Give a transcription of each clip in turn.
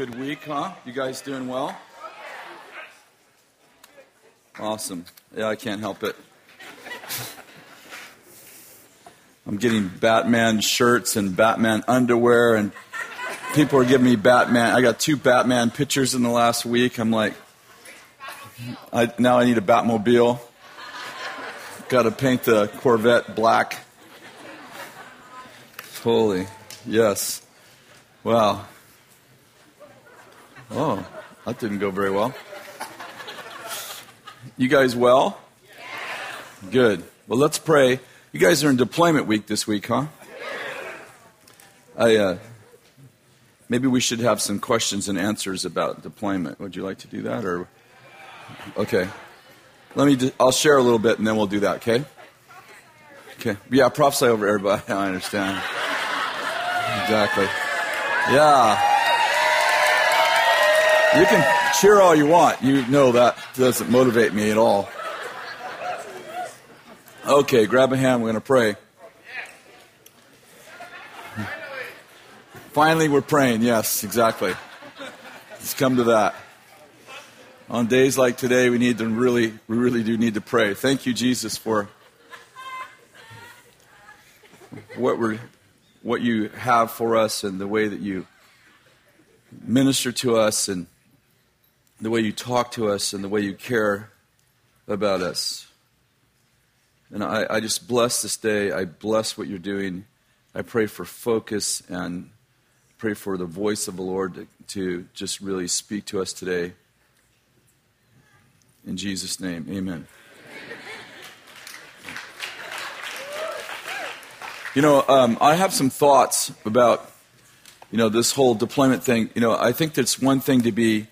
Good week, huh? You guys doing well? Awesome. Yeah, I can't help it. I'm getting Batman shirts and Batman underwear, and people are giving me Batman. I got two Batman pictures in the last week. I'm like, I, now I need a Batmobile. Got to paint the Corvette black. Holy, yes. Wow. Oh, that didn't go very well. You guys well? Good. Well, let's pray. You guys are in deployment week this week, huh? I uh, maybe we should have some questions and answers about deployment. Would you like to do that, or okay? Let me. Do, I'll share a little bit, and then we'll do that. Okay. Okay. Yeah, prophesy over everybody. I understand. Exactly. Yeah. You can cheer all you want. You know that doesn't motivate me at all. Okay, grab a hand. We're going to pray. Finally, we're praying. Yes, exactly. Let's come to that. On days like today, we need to really, we really do need to pray. Thank you, Jesus, for what we're, what you have for us and the way that you minister to us and the way you talk to us and the way you care about us. And I, I just bless this day. I bless what you're doing. I pray for focus and pray for the voice of the Lord to, to just really speak to us today. In Jesus' name, amen. You know, um, I have some thoughts about, you know, this whole deployment thing. You know, I think that's one thing to be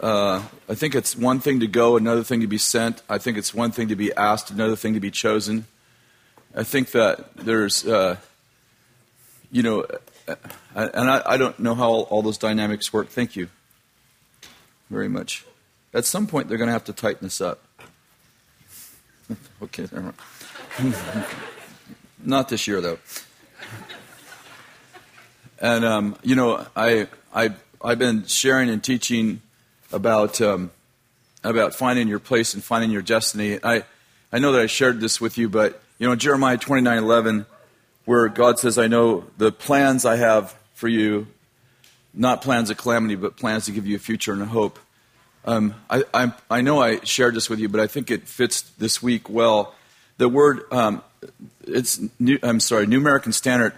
uh, I think it's one thing to go, another thing to be sent. I think it's one thing to be asked, another thing to be chosen. I think that there's, uh, you know, uh, and I, I, don't know how all, all, those dynamics work. Thank you very much. At some point, they're going to have to tighten this up. okay, not this year though. And um, you know, I I I've been sharing and teaching about um, about finding your place and finding your destiny. I I know that I shared this with you, but you know Jeremiah twenty nine eleven, where God says, "I know the plans I have for you, not plans of calamity, but plans to give you a future and a hope." Um, I, I, I know I shared this with you, but I think it fits this week well. The word um, it's new, I'm sorry, New American Standard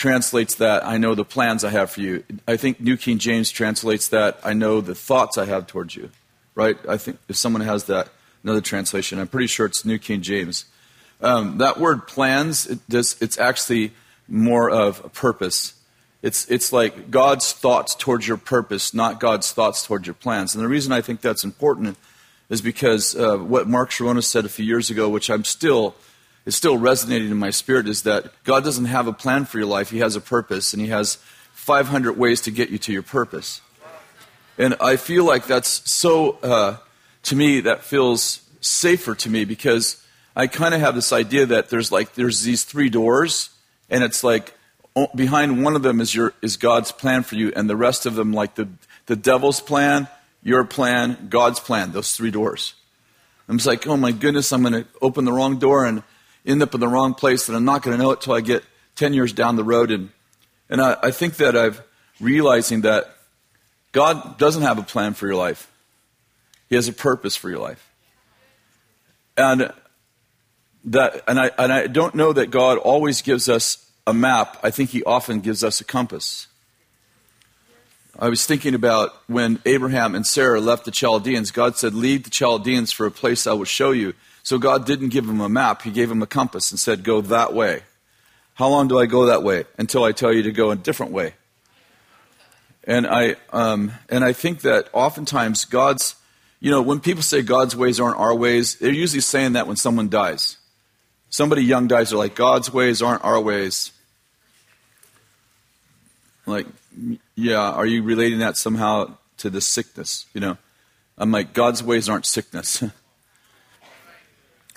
translates that, I know the plans I have for you. I think New King James translates that, I know the thoughts I have towards you. Right? I think if someone has that, another translation, I'm pretty sure it's New King James. Um, that word plans, it does, it's actually more of a purpose. It's, it's like God's thoughts towards your purpose, not God's thoughts towards your plans. And the reason I think that's important is because uh, what Mark Sharonis said a few years ago, which I'm still is still resonating in my spirit is that God doesn't have a plan for your life. He has a purpose, and He has 500 ways to get you to your purpose. And I feel like that's so, uh, to me, that feels safer to me because I kind of have this idea that there's like, there's these three doors, and it's like, behind one of them is your is God's plan for you, and the rest of them, like the, the devil's plan, your plan, God's plan, those three doors. I'm just like, oh my goodness, I'm going to open the wrong door and end up in the wrong place and I'm not going to know it till I get 10 years down the road. And, and I, I think that I'm realizing that God doesn't have a plan for your life. He has a purpose for your life. And that, and I, and I don't know that God always gives us a map. I think He often gives us a compass. I was thinking about when Abraham and Sarah left the Chaldeans, God said, Leave the Chaldeans for a place I will show you. So God didn't give him a map, He gave him a compass and said, Go that way. How long do I go that way? Until I tell you to go a different way. And I, um, and I think that oftentimes God's, you know, when people say God's ways aren't our ways, they're usually saying that when someone dies. Somebody young dies, they're like, God's ways aren't our ways. Like, yeah, are you relating that somehow to the sickness? You know, I'm like, God's ways aren't sickness.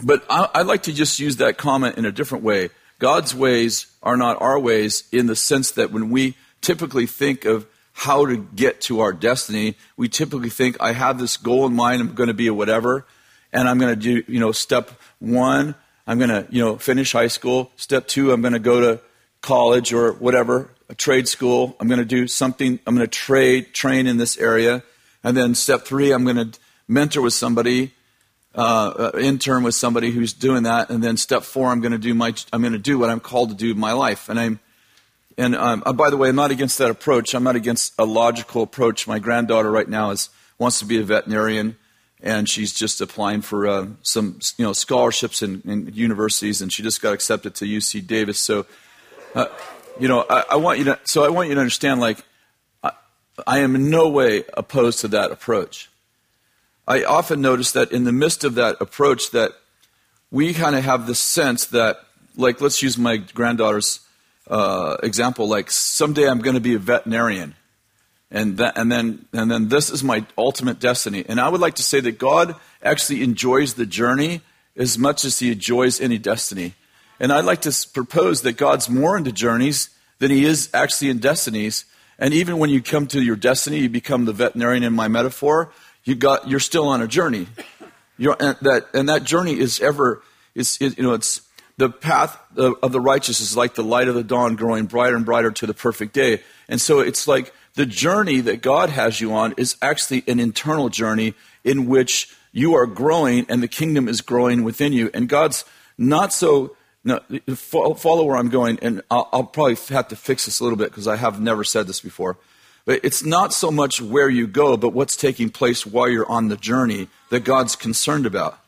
But I, I'd like to just use that comment in a different way. God's ways are not our ways in the sense that when we typically think of how to get to our destiny. We typically think, I have this goal in mind, I'm going to be a whatever, and I'm going to do, you know, step one, I'm going to, you know, finish high school. Step two, I'm going to go to college or whatever, a trade school. I'm going to do something, I'm going to trade, train in this area. And then step three, I'm going to mentor with somebody, uh, intern with somebody who's doing that. And then step four, I'm going to do my, I'm going to do what I'm called to do in my life. And I'm, and um, uh, by the way, I'm not against that approach. I'm not against a logical approach. My granddaughter right now is wants to be a veterinarian, and she's just applying for uh, some you know scholarships in, in, universities, and she just got accepted to UC Davis. So, uh, you know, I, I, want you to. So I want you to understand, like, I, I am in no way opposed to that approach. I often notice that in the midst of that approach, that we kind of have this sense that, like, let's use my granddaughter's uh, example, like someday I'm going to be a veterinarian, and that, and then and then this is my ultimate destiny. And I would like to say that God actually enjoys the journey as much as He enjoys any destiny. And I'd like to propose that God's more into journeys than He is actually in destinies. And even when you come to your destiny, you become the veterinarian in my metaphor. You got you're still on a journey. You're, and that and that journey is ever is, you know it's the path of the righteous is like the light of the dawn growing brighter and brighter to the perfect day. And so it's like the journey that God has you on is actually an internal journey in which you are growing and the kingdom is growing within you. And God's not so, no, follow where I'm going, and I'll, I'll probably have to fix this a little bit because I have never said this before. But it's not so much where you go, but what's taking place while you're on the journey that God's concerned about.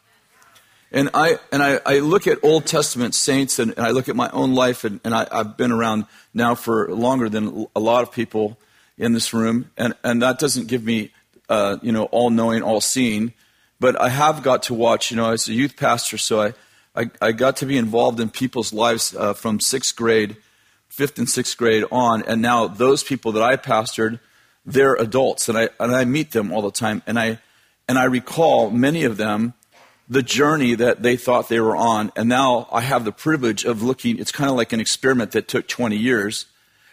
And I, and I, I look at Old Testament saints and, and I look at my own life, and, and I, have been around now for longer than a lot of people in this room. And, and that doesn't give me, uh, you know, all knowing, all seeing. But I have got to watch, you know, as a youth pastor, so I, I, I got to be involved in people's lives uh, from sixth grade, fifth and sixth grade on. And now those people that I pastored, they're adults, and I, and I meet them all the time. And I, and I recall many of them the journey that they thought they were on. And now I have the privilege of looking, it's kind of like an experiment that took 20 years.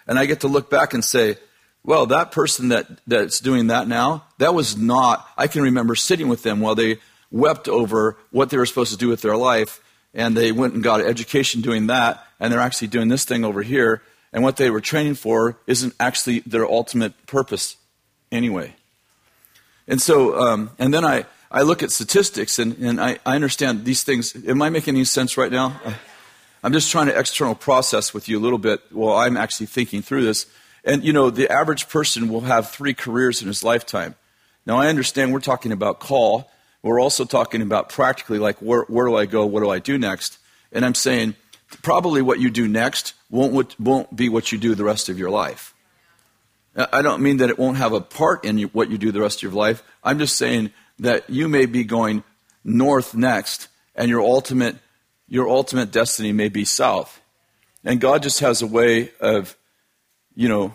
And I get to look back and say, well, that person that, that's doing that now, that was not, I can remember sitting with them while they wept over what they were supposed to do with their life. And they went and got education doing that. And they're actually doing this thing over here. And what they were training for isn't actually their ultimate purpose anyway. And so, um, and then I, I look at statistics and, and I, I understand these things. Am I making any sense right now? I'm just trying to external process with you a little bit while I'm actually thinking through this. And, you know, the average person will have three careers in his lifetime. Now, I understand we're talking about call. We're also talking about practically, like, where, where do I go? What do I do next? And I'm saying probably what you do next won't, won't be what you do the rest of your life. I don't mean that it won't have a part in what you do the rest of your life. I'm just saying that you may be going north next, and your ultimate, your ultimate destiny may be south. And God just has a way of, you know,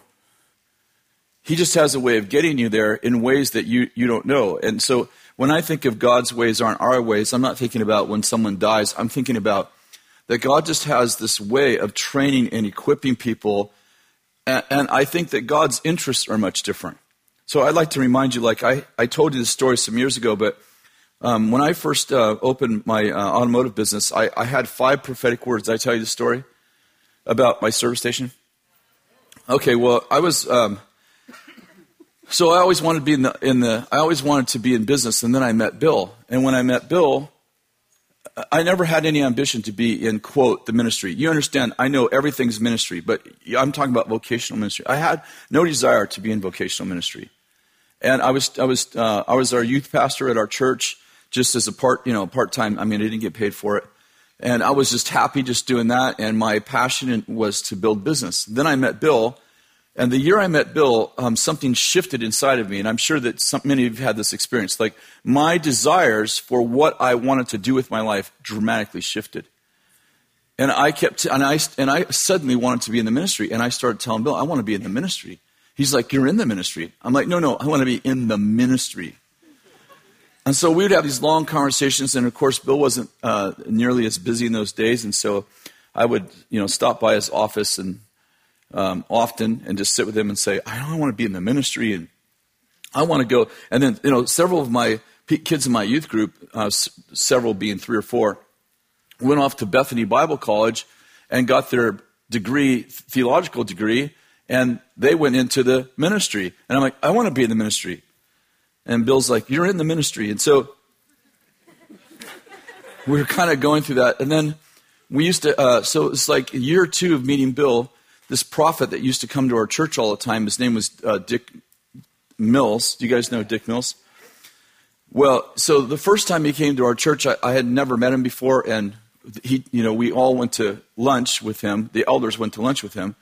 He just has a way of getting you there in ways that you, you don't know. And so when I think of God's ways aren't our ways, I'm not thinking about when someone dies. I'm thinking about that God just has this way of training and equipping people. And, and I think that God's interests are much different. So I'd like to remind you, like I, I told you this story some years ago, but um, when I first uh, opened my uh, automotive business, I, I, had five prophetic words. Did I tell you the story about my service station? Okay, well, I was. Um, so I always wanted to be in the, in the. I always wanted to be in business, and then I met Bill. And when I met Bill, I never had any ambition to be in quote the ministry. You understand? I know everything's ministry, but I'm talking about vocational ministry. I had no desire to be in vocational ministry. And I was, I was, uh, I was our youth pastor at our church, just as a part, you know, part time. I mean, I didn't get paid for it, and I was just happy just doing that. And my passion was to build business. Then I met Bill, and the year I met Bill, um, something shifted inside of me, and I'm sure that some, many of you have had this experience. Like my desires for what I wanted to do with my life dramatically shifted. And I kept, and I, and I suddenly wanted to be in the ministry, and I started telling Bill, I want to be in the ministry. He's like, You're in the ministry. I'm like, No, no, I want to be in the ministry. And so we would have these long conversations, and of course, Bill wasn't uh, nearly as busy in those days, and so I would, you know, stop by his office and um, often and just sit with him and say, I don't want to be in the ministry and I want to go. And then, you know, several of my kids in my youth group, uh, several being three or four, went off to Bethany Bible College and got their degree, theological degree, and they went into the ministry. And I'm like, I want to be in the ministry. And Bill's like, You're in the ministry. And so we were kind of going through that. And then we used to, uh, so it's like year two of meeting Bill. This prophet that used to come to our church all the time, his name was uh, Dick Mills. Do you guys know Dick Mills? Well, so the first time he came to our church, I, I had never met him before, and he, you know, we all went to lunch with him. The elders went to lunch with him,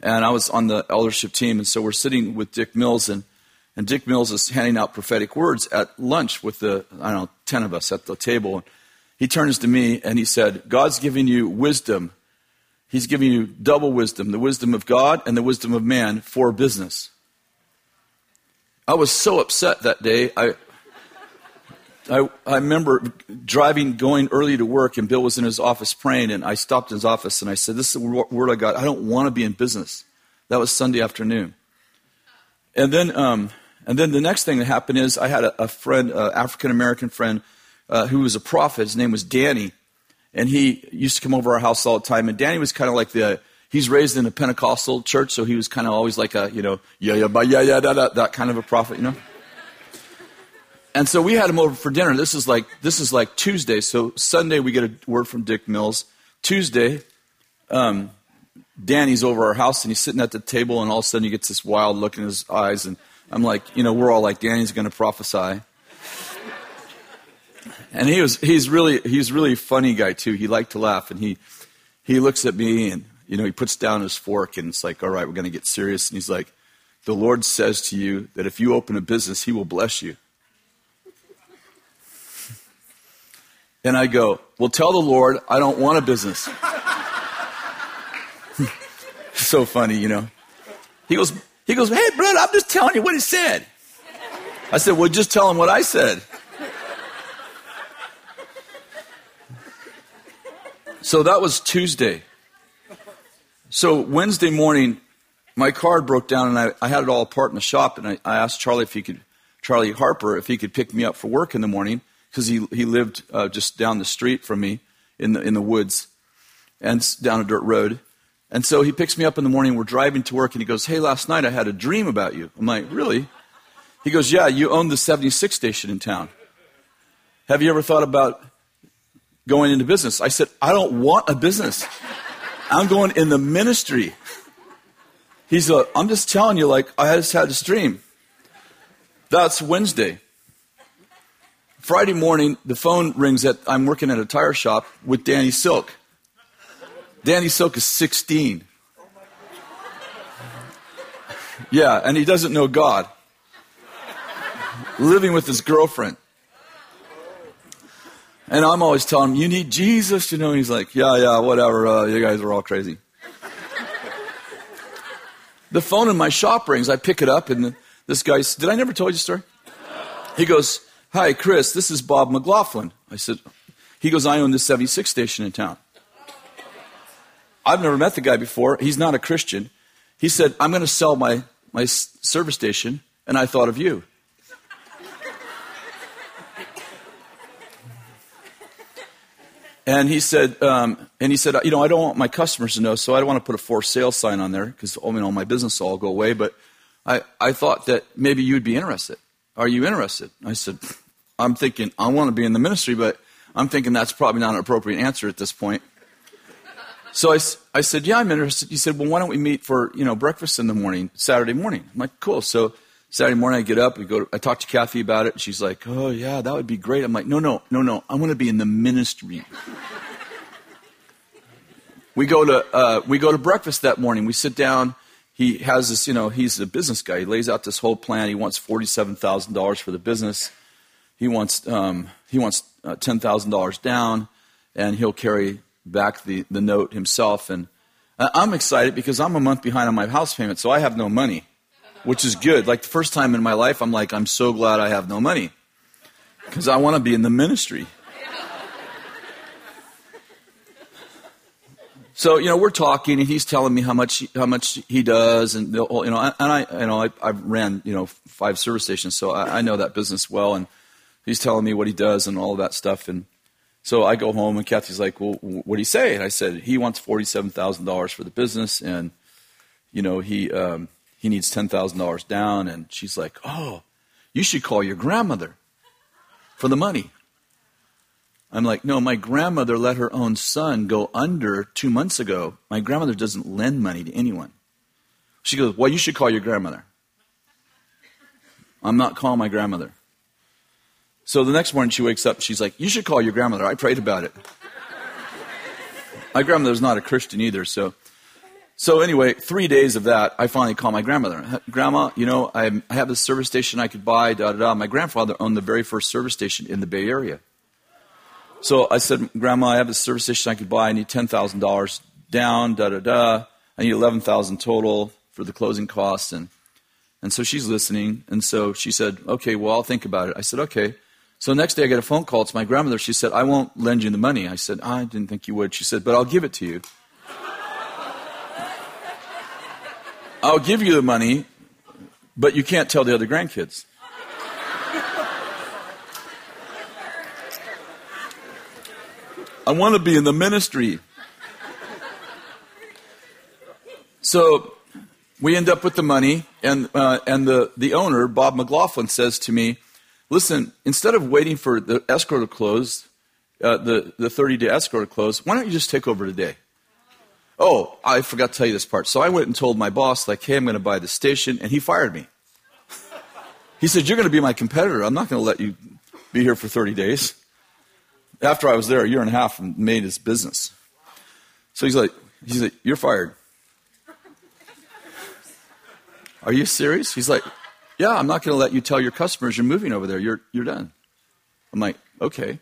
and I was on the eldership team, and so we're sitting with Dick Mills, and and Dick Mills is handing out prophetic words at lunch with the I don't know ten of us at the table. He turns to me and he said, "God's giving you wisdom. He's giving you double wisdom: the wisdom of God and the wisdom of man for business." I was so upset that day. I I, I remember driving, going early to work, and Bill was in his office praying, and I stopped in his office and I said, This is the word I got. I don't want to be in business. That was Sunday afternoon. And then, um, and then the next thing that happened is I had a, a friend, an African American friend, uh, who was a prophet. His name was Danny. And he used to come over our house all the time. And Danny was kind of like the, he's raised in a Pentecostal church, so he was kind of always like a, you know, yeah, yeah, yeah, yeah, da, da, that kind of a prophet, you know? And so we had him over for dinner. This is like this is like Tuesday. So Sunday we get a word from Dick Mills. Tuesday, um, Danny's over our house and he's sitting at the table, and all of a sudden he gets this wild look in his eyes, and I'm like, you know, we're all like, Danny's going to prophesy. And he was he's really he's really funny guy too. He liked to laugh, and he he looks at me and you know he puts down his fork and it's like, all right, we're going to get serious. And he's like, the Lord says to you that if you open a business, He will bless you. And I go, Well, tell the Lord I don't want a business. so funny, you know. He goes, he goes, Hey, brother, I'm just telling you what he said. I said, Well, just tell him what I said. So that was Tuesday. So Wednesday morning, my car broke down and I, I had it all apart in the shop. And I, I asked Charlie if he could, Charlie Harper, if he could pick me up for work in the morning because he, he lived uh, just down the street from me in the, in the woods and down a dirt road. And so he picks me up in the morning. We're driving to work, and he goes, Hey, last night I had a dream about you. I'm like, Really? He goes, Yeah, you own the 76 station in town. Have you ever thought about going into business? I said, I don't want a business. I'm going in the ministry. He's like, I'm just telling you, like, I just had this dream. That's Wednesday. Friday morning, the phone rings at, I'm working at a tire shop with Danny Silk. Danny Silk is 16. Yeah, and he doesn't know God. Living with his girlfriend. And I'm always telling him, you need Jesus, you know. And he's like, yeah, yeah, whatever. Uh, you guys are all crazy. the phone in my shop rings. I pick it up, and this guy, did I never tell you a story? He goes, Hi, Chris, this is Bob McLaughlin. I said, He goes, I own this 76 station in town. I've never met the guy before. He's not a Christian. He said, I'm going to sell my, my service station, and I thought of you. And he said, um, and he said, you know, I don't want my customers to know, so I don't want to put a for sale sign on there because, you know, my business will all go away. But I, I thought that maybe you'd be interested. Are you interested? I said, I'm thinking, I want to be in the ministry, but I'm thinking that's probably not an appropriate answer at this point. So I, I said, yeah, I'm interested. He said, well, why don't we meet for, you know, breakfast in the morning, Saturday morning? I'm like, cool. So Saturday morning I get up, we go, to, I talk to Kathy about it. And she's like, oh yeah, that would be great. I'm like, no, no, no, no. I want to be in the ministry. we go to, uh, we go to breakfast that morning. We sit down. He has this, you know, he's a business guy. He lays out this whole plan. He wants $47,000 for the business. He wants, um, he wants uh, $10,000 down and he'll carry back the, the note himself. And I'm excited because I'm a month behind on my house payment, so I have no money, which is good. Like the first time in my life, I'm like, I'm so glad I have no money because I want to be in the ministry. so you know we're talking and he's telling me how much how much he does and you know and I you know I, I ran you know five service stations so I, I know that business well and he's telling me what he does and all of that stuff and so I go home and Kathy's like well what do you say and I said he wants forty seven thousand dollars for the business and you know he um, he needs ten thousand dollars down and she's like oh you should call your grandmother for the money I'm like, no, my grandmother let her own son go under two months ago. My grandmother doesn't lend money to anyone. She goes, well, you should call your grandmother. I'm not calling my grandmother. So the next morning she wakes up, she's like, you should call your grandmother. I prayed about it. my grandmother's not a Christian either, so. So anyway, three days of that, I finally call my grandmother. Grandma, you know, I have this service station I could buy, da da da. My grandfather owned the very first service station in the Bay Area. So I said, Grandma, I have this service station I could buy. I need $10,000 down, da da da. I need 11000 total for the closing costs. And, and so she's listening. And so she said, Okay, well, I'll think about it. I said, Okay. So next day I get a phone call. It's my grandmother. She said, I won't lend you the money. I said, I didn't think you would. She said, But I'll give it to you. I'll give you the money, but you can't tell the other grandkids. I want to be in the ministry. So we end up with the money, and, uh, and the, the owner, Bob McLaughlin, says to me, Listen, instead of waiting for the escrow to close, uh, the, the 30 day escrow to close, why don't you just take over today? Oh, I forgot to tell you this part. So I went and told my boss, like, hey, I'm going to buy the station, and he fired me. He said, You're going to be my competitor. I'm not going to let you be here for 30 days after I was there a year and a half and made his business. So he's like, he's like, you're fired. Are you serious? He's like, yeah, I'm not going to let you tell your customers you're moving over there. You're, you're done. I'm like, okay.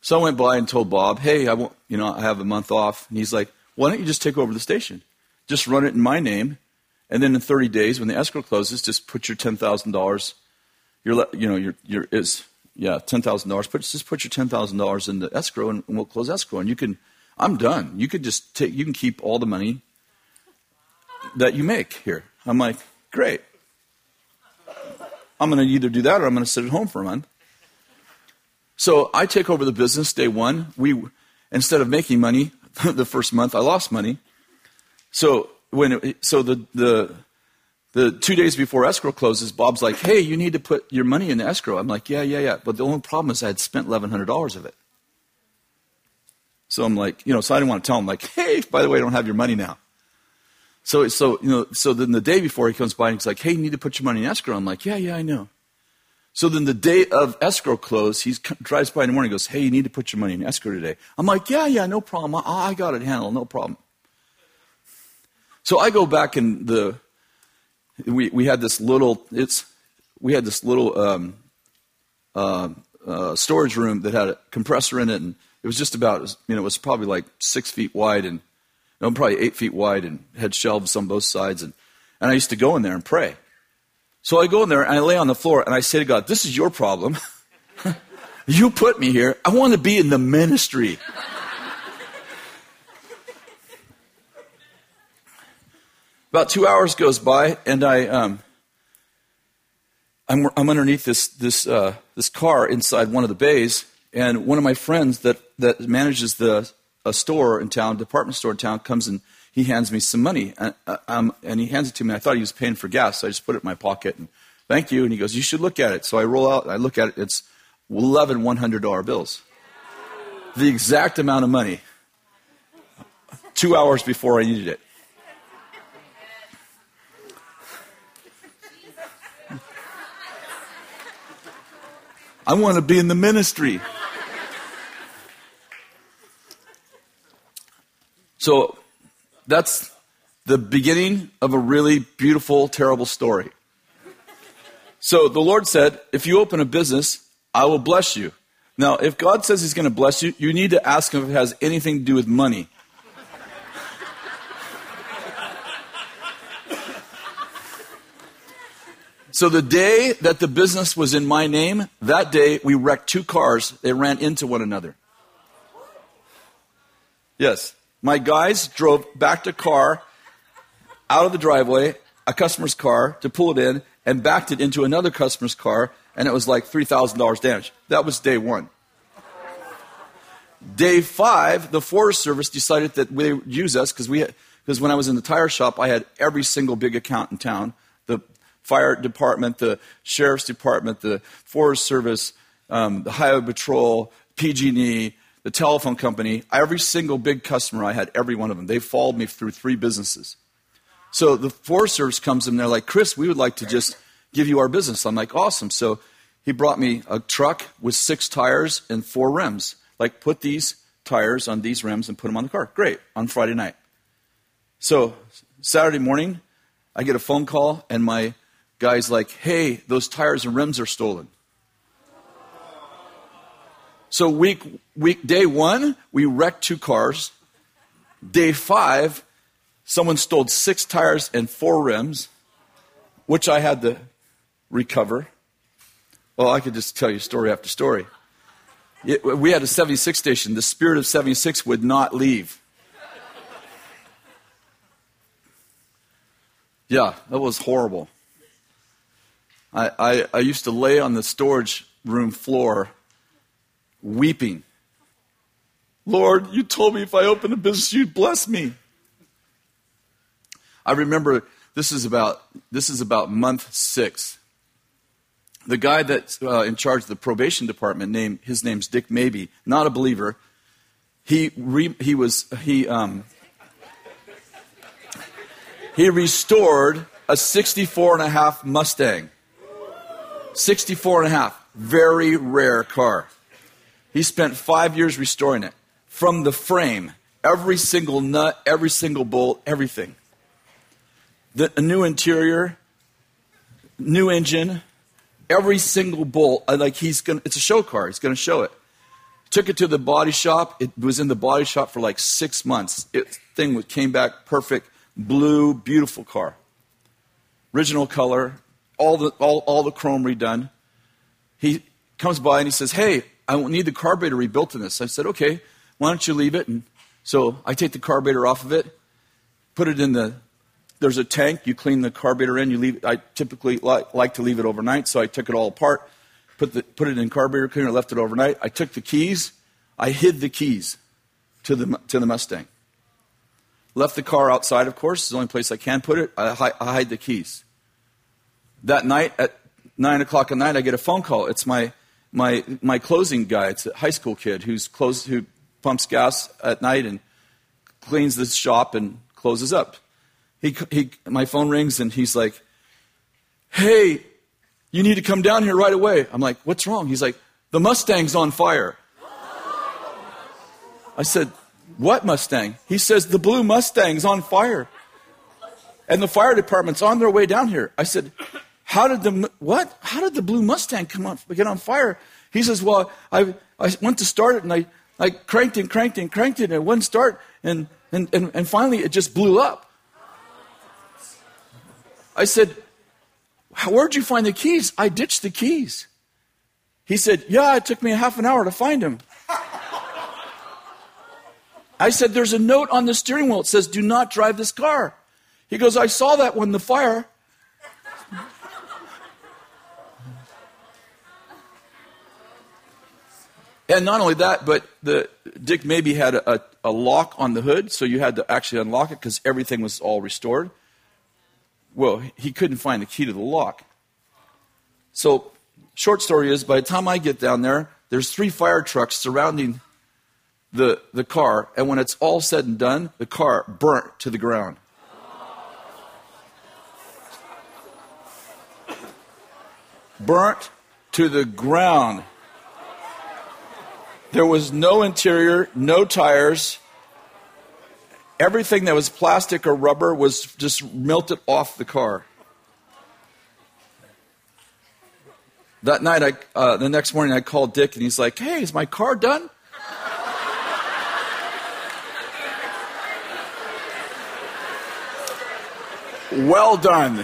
So I went by and told Bob, hey, I won't, you know, I have a month off. And he's like, why don't you just take over the station? Just run it in my name. And then in 30 days, when the escrow closes, just put your $10,000, your, you know, your, your, is yeah, ten thousand dollars. Put just put your ten thousand dollars in the escrow, and, and we'll close escrow, and you can. I'm done. You could just take. You can keep all the money that you make here. I'm like, great. I'm going to either do that or I'm going to sit at home for a month. So I take over the business day one. We instead of making money the first month, I lost money. So when it, so the the the two days before escrow closes, Bob's like, hey, you need to put your money in the escrow. I'm like, yeah, yeah, yeah. But the only problem is I had spent $1,100 of it. So I'm like, you know, so I didn't want to tell him, like, hey, by the way, I don't have your money now. So, so, you know, so then the day before he comes by and he's like, hey, you need to put your money in escrow. I'm like, yeah, yeah, I know. So then the day of escrow close, he drives by in the morning and goes, hey, you need to put your money in escrow today. I'm like, yeah, yeah, no problem. I, I got it handled, no problem. So I go back in the we, we had this little it's we had this little um, uh, uh, storage room that had a compressor in it, and it was just about you know it was probably like six feet wide and probably eight feet wide, and had shelves on both sides, and and I used to go in there and pray. So I go in there and I lay on the floor and I say to God, "This is your problem. you put me here. I want to be in the ministry." About two hours goes by, and I, um, I'm, I'm underneath this, this, uh, this car inside one of the bays, and one of my friends that, that manages the a store in town, department store in town, comes and he hands me some money, and, uh, um, and he hands it to me. I thought he was paying for gas, so I just put it in my pocket and thank you. And he goes, you should look at it. So I roll out, I look at it. It's 11 $100 bills, the exact amount of money. Two hours before I needed it. I want to be in the ministry. So that's the beginning of a really beautiful, terrible story. So the Lord said, if you open a business, I will bless you. Now, if God says He's going to bless you, you need to ask Him if it has anything to do with money. So the day that the business was in my name, that day we wrecked two cars. They ran into one another. Yes. My guys drove back to car out of the driveway, a customer's car, to pull it in, and backed it into another customer's car, and it was like $3,000 damage. That was day one. Day five, the Forest Service decided that they would use us because we because when I was in the tire shop, I had every single big account in town: the fire department, the sheriff's department, the Forest Service, um, the Highway Patrol, PG&E, the telephone company. Every single big customer, I had every one of them. They followed me through three businesses. So the Forest Service comes and they're like, Chris, we would like to just give you our business. I'm like, awesome. So he brought me a truck with six tires and four rims. Like, put these tires on these rims and put them on the car. Great. On Friday night. So Saturday morning, I get a phone call and my guy's like, hey, those tires and rims are stolen. So week, week day one, we wrecked two cars. Day five, someone stole six tires and four rims, which I had to recover. Well, I could just tell you story after story. It, we had a 76 station. The spirit of 76 would not leave. Yeah, that was horrible. I, I, I used to lay on the storage room floor weeping. Lord, you told me if I opened a business, you'd bless me. I remember this is about this is about month six. The guy that's uh, in charge of the probation department, name his name's Dick Maybe, not a believer. He re, he was he um, he restored a 64 and a half Mustang. 64 and a half, very rare car. He spent five years restoring it from the frame, every single nut, every single bolt, everything. The, a new interior, new engine, every single bolt. Uh, like he's gonna, it's a show car. He's to show it. Took it to the body shop. It was in the body shop for like six months. It thing came back perfect, blue, beautiful car. Original color, all the all, all the chrome redone. He comes by and he says, "Hey, I need the carburetor rebuilt in this. I said, okay, why don't you leave it? And so I take the carburetor off of it, put it in the, there's a tank, you clean the carburetor in, you leave it, I typically like, to leave it overnight, so I took it all apart, put, the, put it in carburetor cleaner, left it overnight. I took the keys, I hid the keys to the, to the Mustang. Left the car outside, of course, it's the only place I can put it. I, I hide the keys. That night at 9 o'clock at night, I get a phone call. It's my my, my closing guy, it's a high school kid who's close, who pumps gas at night and cleans the shop and closes up. He, he, my phone rings and he's like, Hey, you need to come down here right away. I'm like, What's wrong? He's like, The Mustang's on fire. I said, What Mustang? He says, The blue Mustang's on fire. And the fire department's on their way down here. I said, how did the what? How did the blue Mustang come on get on fire? He says, Well, I I went to start it and I, I cranked and cranked and cranked it and it wouldn't start and, and, and, and finally it just blew up. I said, Where'd you find the keys? I ditched the keys. He said, Yeah, it took me a half an hour to find them. I said, There's a note on the steering wheel. It says, Do not drive this car. He goes, I saw that when the fire. And not only that, but the Dick maybe had a, a, lock on the hood, so you had to actually unlock it because everything was all restored. Well, he couldn't find the key to the lock. So, short story is, by the time I get down there, there's three fire trucks surrounding the, the car, and when it's all said and done, the car burnt to the ground. Burnt to the ground. There was no interior, no tires. Everything that was plastic or rubber was just melted off the car. That night, I, uh, the next morning, I called Dick and he's like, Hey, is my car done? well done.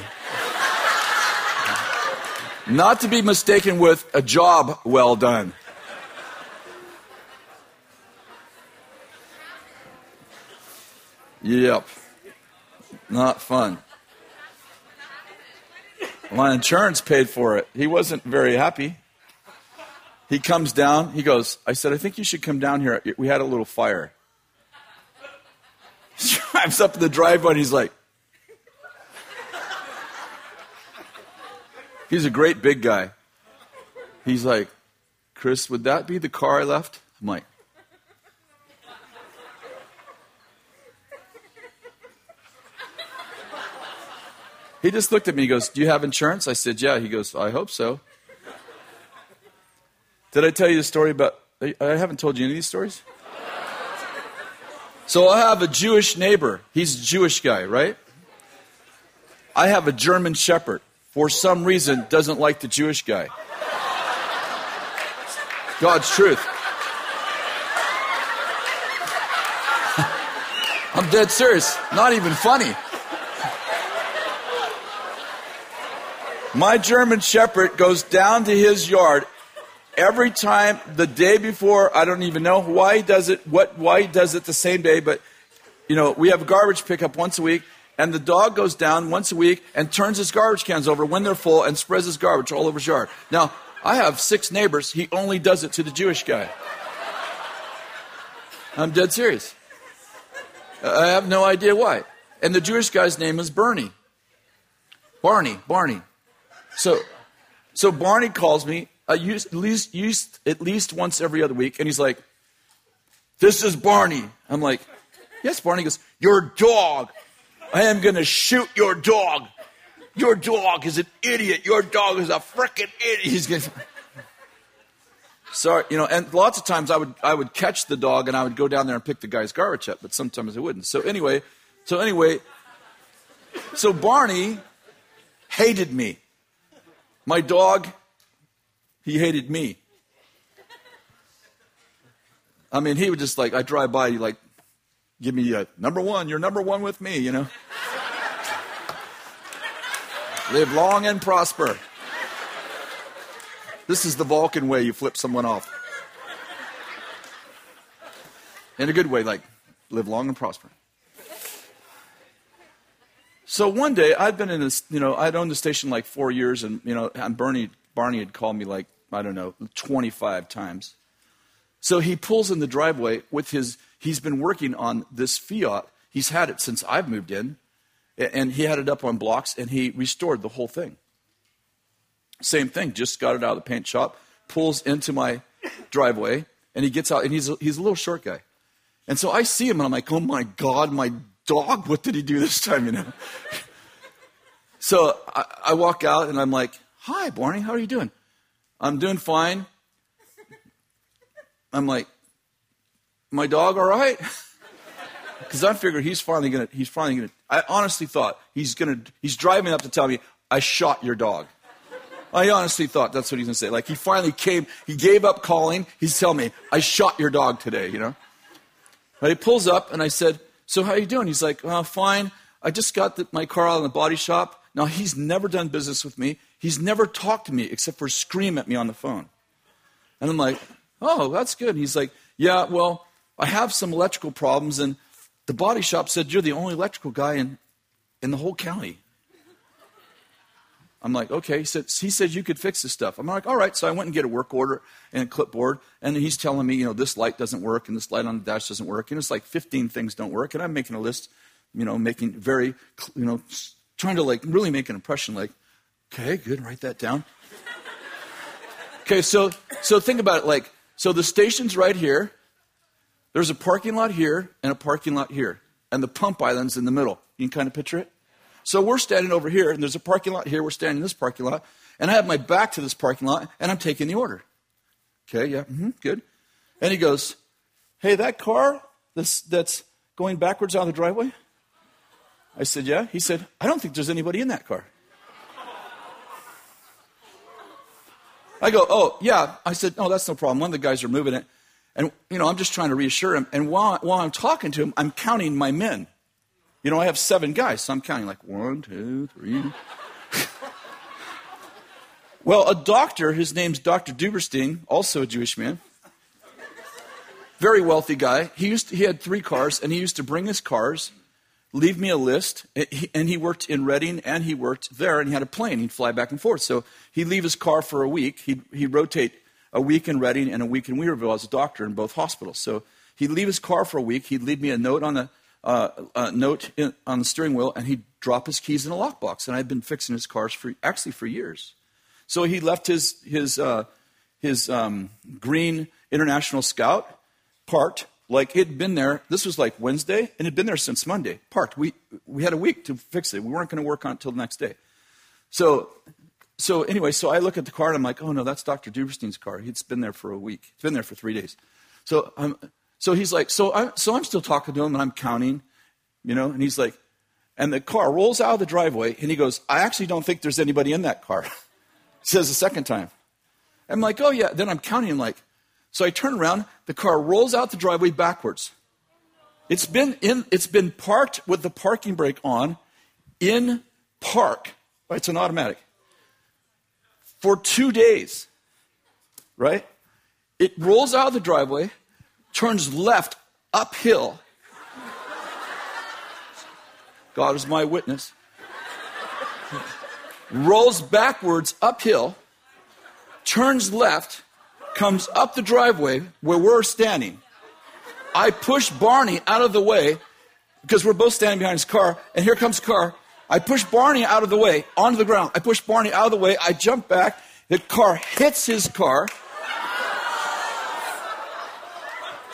Not to be mistaken with a job well done. Yep. Not fun. My insurance paid for it. He wasn't very happy. He comes down. He goes, I said, I think you should come down here. We had a little fire. He drives up the driveway and he's like, He's a great big guy. He's like, Chris, would that be the car I left? I'm like, He just looked at me. He goes, Do you have insurance? I said, Yeah. He goes, I hope so. Did I tell you the story about. I haven't told you any of these stories? So I have a Jewish neighbor. He's a Jewish guy, right? I have a German shepherd. For some reason, doesn't like the Jewish guy. God's truth. I'm dead serious. Not even funny. My German Shepherd goes down to his yard every time the day before. I don't even know why he does it, what why he does it the same day, but you know, we have garbage pickup once a week, and the dog goes down once a week and turns his garbage cans over when they're full and spreads his garbage all over his yard. Now, I have six neighbors. He only does it to the Jewish guy. I'm dead serious. I have no idea why. And the Jewish guy's name is Bernie. Barney, Barney. So, so Barney calls me uh, at, least, used, at least once every other week, and he's like, This is Barney. I'm like, Yes, Barney goes, Your dog. I am going to shoot your dog. Your dog is an idiot. Your dog is a freaking idiot. He's going to. Sorry, you know, and lots of times I would I would catch the dog and I would go down there and pick the guy's garbage up, but sometimes I wouldn't. So anyway, so anyway, so Barney hated me. My dog, he hated me. I mean, he would just like, I drive by, like, give me a number one, you're number one with me, you know? Live long and prosper. This is the Vulcan way you flip someone off. In a good way, like live long and prosper. So one day, I'd been in this, you know, I'd owned the station like four years, and, you know, and Bernie, Barney had called me like, I don't know, 25 times. So he pulls in the driveway with his, he's been working on this Fiat. He's had it since I've moved in, and he had it up on blocks, and he restored the whole thing. Same thing, just got it out of the paint shop, pulls into my driveway, and he gets out, and he's a, he's a little short guy. And so I see him, and I'm like, oh my God, my dog, what did he do this time, you know? so I, I walk out and I'm like, hi, Barney, how are you doing? I'm doing fine. I'm like, my dog all right? Because I figured he's finally gonna, he's finally gonna, I honestly thought he's gonna, he's driving up to tell me, I shot your dog. I honestly thought that's what he's gonna say. Like he finally came, he gave up calling, he's telling me, I shot your dog today, you know? But he pulls up and I said, so how are you doing? He's like, oh, fine. I just got the, my car out of the body shop. Now, he's never done business with me. He's never talked to me except for scream at me on the phone. And I'm like, oh, that's good. And he's like, yeah, well, I have some electrical problems, and the body shop said you're the only electrical guy in, in the whole county. I'm like, okay. He said, he said you could fix this stuff. I'm like, all right. So I went and get a work order and a clipboard, and he's telling me, you know, this light doesn't work and this light on the dash doesn't work, and it's like 15 things don't work, and I'm making a list, you know, making very, you know, trying to like really make an impression. Like, okay, good, write that down. okay, so so think about it. Like, so the station's right here. There's a parking lot here and a parking lot here, and the pump island's in the middle. You can kind of picture it. So we're standing over here, and there's a parking lot here. We're standing in this parking lot, and I have my back to this parking lot, and I'm taking the order. Okay, yeah, mm-hmm, good. And he goes, Hey, that car that's, that's going backwards on the driveway? I said, Yeah. He said, I don't think there's anybody in that car. I go, Oh, yeah. I said, No, that's no problem. One of the guys are moving it. And, you know, I'm just trying to reassure him. And while, while I'm talking to him, I'm counting my men. You know, I have seven guys, so I'm counting like one, two, three. well, a doctor, his name's Dr. Duberstein, also a Jewish man, very wealthy guy. He used to, he had three cars, and he used to bring his cars leave me a list. And he worked in Redding, and he worked there and he had a plane. He'd fly back and forth. So he'd leave his car for a week. He'd, he'd rotate a week in Redding and a week in Weaverville as a doctor in both hospitals. So he'd leave his car for a week. He'd leave me a note on the, uh, a note in, on the steering wheel and he'd drop his keys in a lockbox. And I'd been fixing his cars for actually for years. So he left his, his, uh, his um, green International Scout parked like it had been there. This was like Wednesday, and it had been there since Monday. Parked. We we had a week to fix it. We weren't going to work on it until the next day. So so anyway, so I look at the car and I'm like, oh no, that's Dr. Duberstein's car. He's been there for a week. It's been there for three days. So I'm so he's like, so I'm so I'm still talking to him and I'm counting, you know, and he's like, and the car rolls out of the driveway and he goes, I actually don't think there's anybody in that car. says the second time. I'm like, oh yeah. Then I'm counting like, so I turn around, the car rolls out the driveway backwards. It's been, in, it's been parked with the parking brake on in park. It's an automatic. For two days, right? It rolls out of the driveway, turns left uphill. God is my witness. Rolls backwards uphill, turns left, comes up the driveway where we're standing. I push Barney out of the way because we're both standing behind his car, and here comes the car. I push Barney out of the way onto the ground. I push Barney out of the way. I jump back. The car hits his car.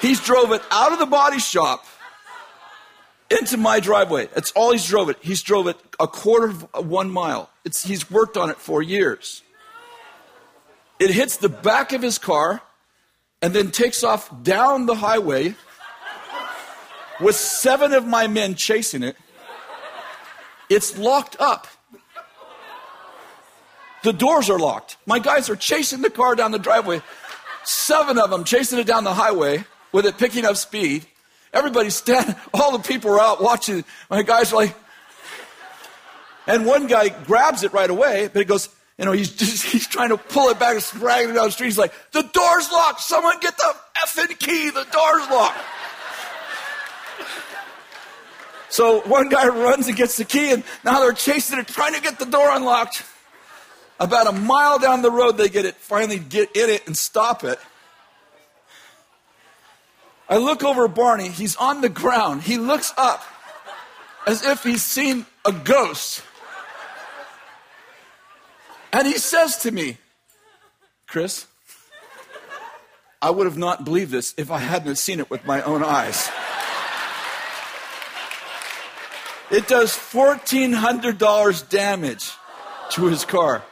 He's drove it out of the body shop into my driveway. That's all he's drove it. He's drove it a quarter of one mile. It's, he's worked on it for years. It hits the back of his car and then takes off down the highway with seven of my men chasing it. It's locked up. The doors are locked. My guys are chasing the car down the driveway. Seven of them chasing it down the highway with it picking up speed. Everybody's standing, all the people are out watching. My guys are like, and one guy grabs it right away, but he goes, you know, he's just, he's trying to pull it back, and dragging it down the street. He's like, the door's locked. Someone get the effing key. The door's locked. So one guy runs and gets the key, and now they're chasing it, trying to get the door unlocked. About a mile down the road, they get it, finally get in it and stop it. I look over Barney. He's on the ground. He looks up as if he's seen a ghost. And he says to me, Chris, I would have not believed this if I hadn't seen it with my own eyes. It does $1,400 damage to his car.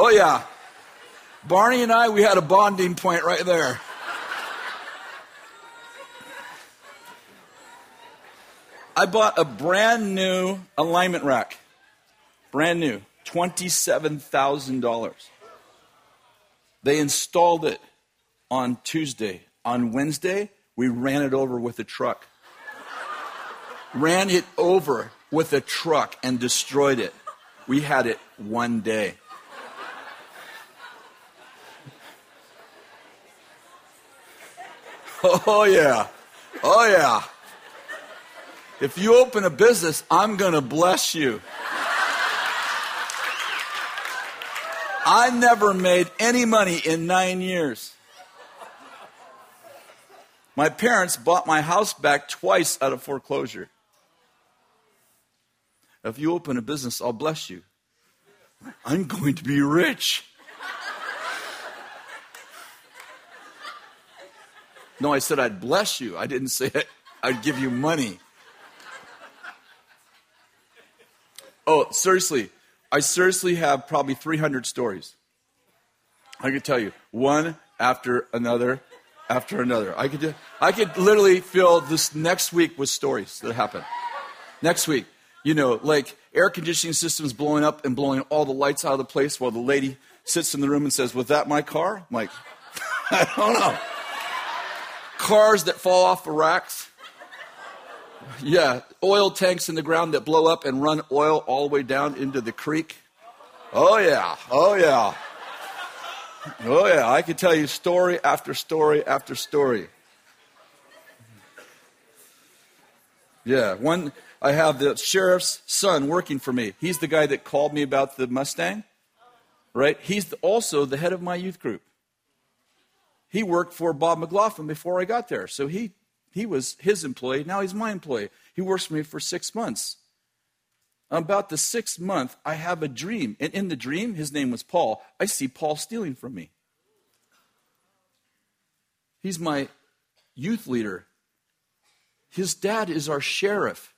Oh, yeah. Barney and I, we had a bonding point right there. I bought a brand new alignment rack. Brand new. $27,000. They installed it on Tuesday. On Wednesday, we ran it over with a truck. ran it over with a truck and destroyed it. We had it one day. Oh, yeah. Oh, yeah. If you open a business, I'm going to bless you. I never made any money in nine years. My parents bought my house back twice out of foreclosure. If you open a business, I'll bless you. I'm going to be rich. No, I said I'd bless you. I didn't say I'd give you money. Oh, seriously, I seriously have probably 300 stories. I could tell you one after another after another. I could, I could literally fill this next week with stories that happen. Next week, you know, like air conditioning systems blowing up and blowing all the lights out of the place while the lady sits in the room and says, Was that my car? I'm like, I don't know. Cars that fall off the racks. Yeah, oil tanks in the ground that blow up and run oil all the way down into the creek. Oh, yeah. Oh, yeah. Oh, yeah, I could tell you story after story after story. Yeah, one, I have the sheriff's son working for me. He's the guy that called me about the Mustang, right? He's also the head of my youth group. He worked for Bob McLaughlin before I got there. So he, he was his employee. Now he's my employee. He works for me for six months. About the sixth month, I have a dream. And in the dream, his name was Paul. I see Paul stealing from me. He's my youth leader. His dad is our sheriff.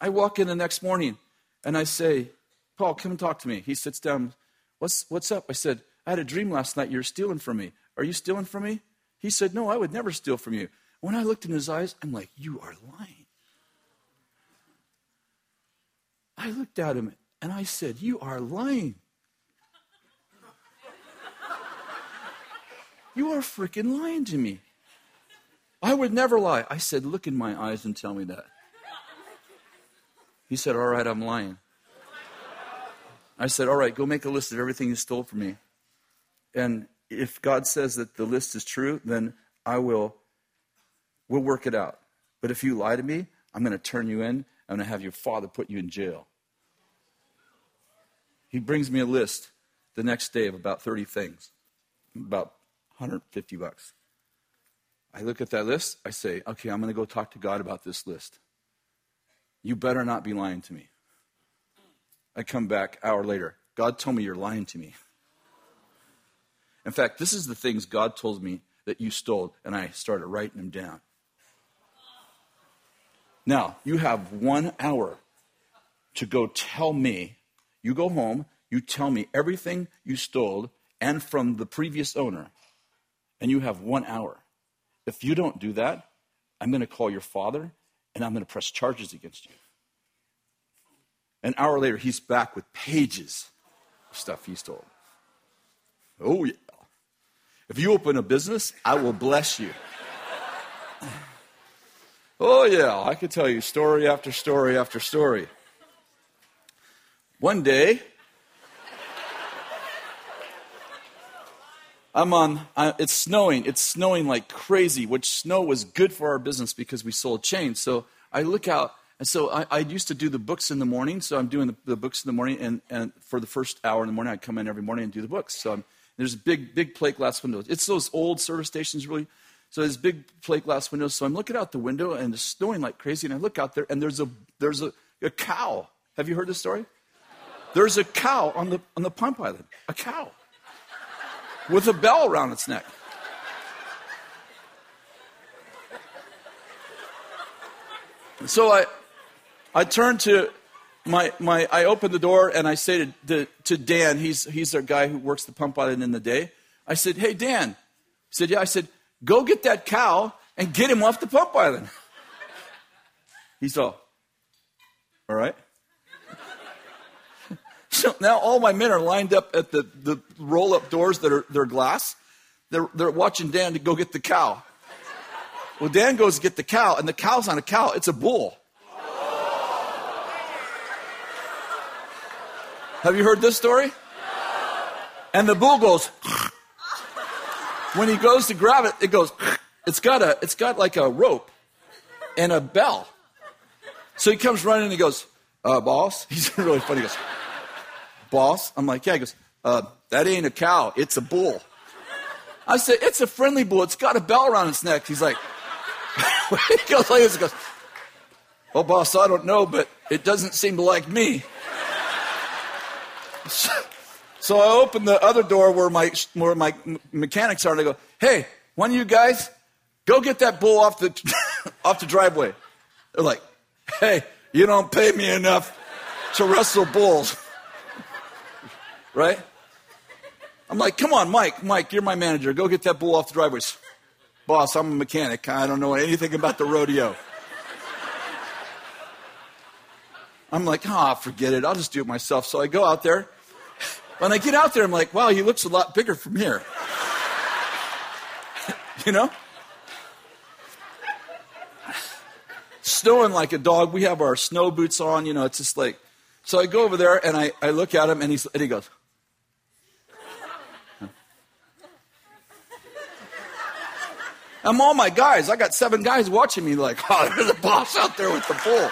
I walk in the next morning and I say, Paul, come and talk to me. He sits down. What's, what's up? I said, I had a dream last night. You're stealing from me. Are you stealing from me? He said, No, I would never steal from you. When I looked in his eyes, I'm like, You are lying. I looked at him and I said, You are lying. You are freaking lying to me. I would never lie. I said, Look in my eyes and tell me that. He said, All right, I'm lying. I said, All right, go make a list of everything you stole from me. And if God says that the list is true, then I will we'll work it out. But if you lie to me, I'm going to turn you in. I'm going to have your father put you in jail. He brings me a list the next day of about 30 things, about 150 bucks. I look at that list, I say, okay, I'm going to go talk to God about this list. You better not be lying to me. I come back hour later. God told me you're lying to me. In fact, this is the things God told me that you stole, and I started writing them down. Now, you have one hour to go tell me you go home, you tell me everything you stole and from the previous owner, and you have one hour. If you don't do that, I'm going to call your father and I'm going to press charges against you. An hour later, he's back with pages of stuff he stole. Oh, yeah. If you open a business, I will bless you. Oh, yeah, I could tell you story after story after story. One day, I'm on, I, it's snowing. It's snowing like crazy, which snow was good for our business because we sold chains. So I look out, and so I, I used to do the books in the morning. So I'm doing the, the, books in the morning, and, and for the first hour in the morning, I come in every morning and do the books. So I'm, there's big, big plate glass windows. It's those old service stations, really. So there's big plate glass windows. So I'm looking out the window, and it's snowing like crazy. And I look out there, and there's a, there's a, a cow. Have you heard this story? There's a cow on the, on the pump island, a cow with a bell around its neck. So I, I turned to my, my, I opened the door and I say to, to, to Dan, he's, he's our guy who works the pump island in the day. I said, Hey, Dan. He said, Yeah. I said, Go get that cow and get him off the pump island. He's all, All right. So now all my men are lined up at the, the roll up doors that are they're glass. They're, they're watching Dan to go get the cow. Well, Dan goes to get the cow, and the cow's on a cow. It's a bull. Have you heard this story? And the bull goes. when he goes to grab it, it goes. It's got a. It's got like a rope and a bell. So he comes running and he goes, uh, "Boss." He's really funny. He goes boss? I'm like, yeah. He goes, uh, that ain't a cow. It's a bull. I said, it's a friendly bull. It's got a bell around its neck. He's like, he goes like this. He goes, well, boss, I don't know, but it doesn't seem to like me. So, so I open the other door where my, where my mechanics are, and I go, hey, one of you guys, go get that bull off the, off the driveway. They're like, hey, you don't pay me enough to wrestle bulls right? I'm like, come on, Mike, Mike, you're my manager. Go get that bull off the driveway. Boss, I'm a mechanic. I don't know anything about the rodeo. I'm like, ah, oh, forget it. I'll just do it myself. So I go out there. When I get out there, I'm like, wow, he looks a lot bigger from here. you know? Snowing like a dog. We have our snow boots on. You know, it's just like. So I go over there and I, I look at him and, he's, and he goes, I'm all my guys. I got seven guys watching me like, oh, there's a boss out there with the bull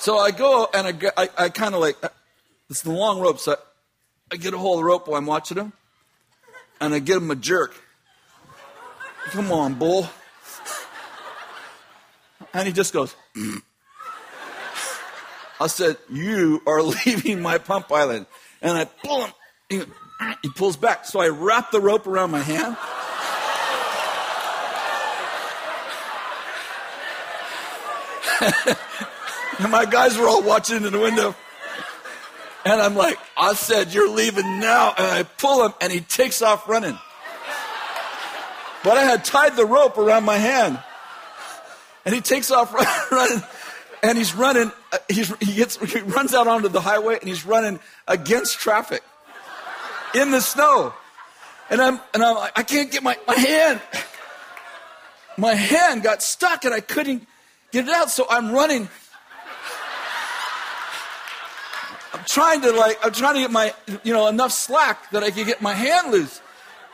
so I go and I, I, I kind of like, uh, it's the long rope, so I, I get a hold of the rope while I'm watching him, and I give him a jerk. Come on, bull. And he just goes. I said, You are leaving my pump island. And I pull him. He, he pulls back. So I wrap the rope around my hand. and my guys were all watching in the window. And I'm like, I said, You're leaving now. And I pull him, and he takes off running. But I had tied the rope around my hand. And he takes off running and he's running. Uh, he's, he gets he runs out onto the highway and he's running against traffic in the snow. And I'm and I'm like, I can't get my, my hand. My hand got stuck and I couldn't get it out. So I'm running. I'm trying to like I'm trying to get my you know enough slack that I can get my hand loose.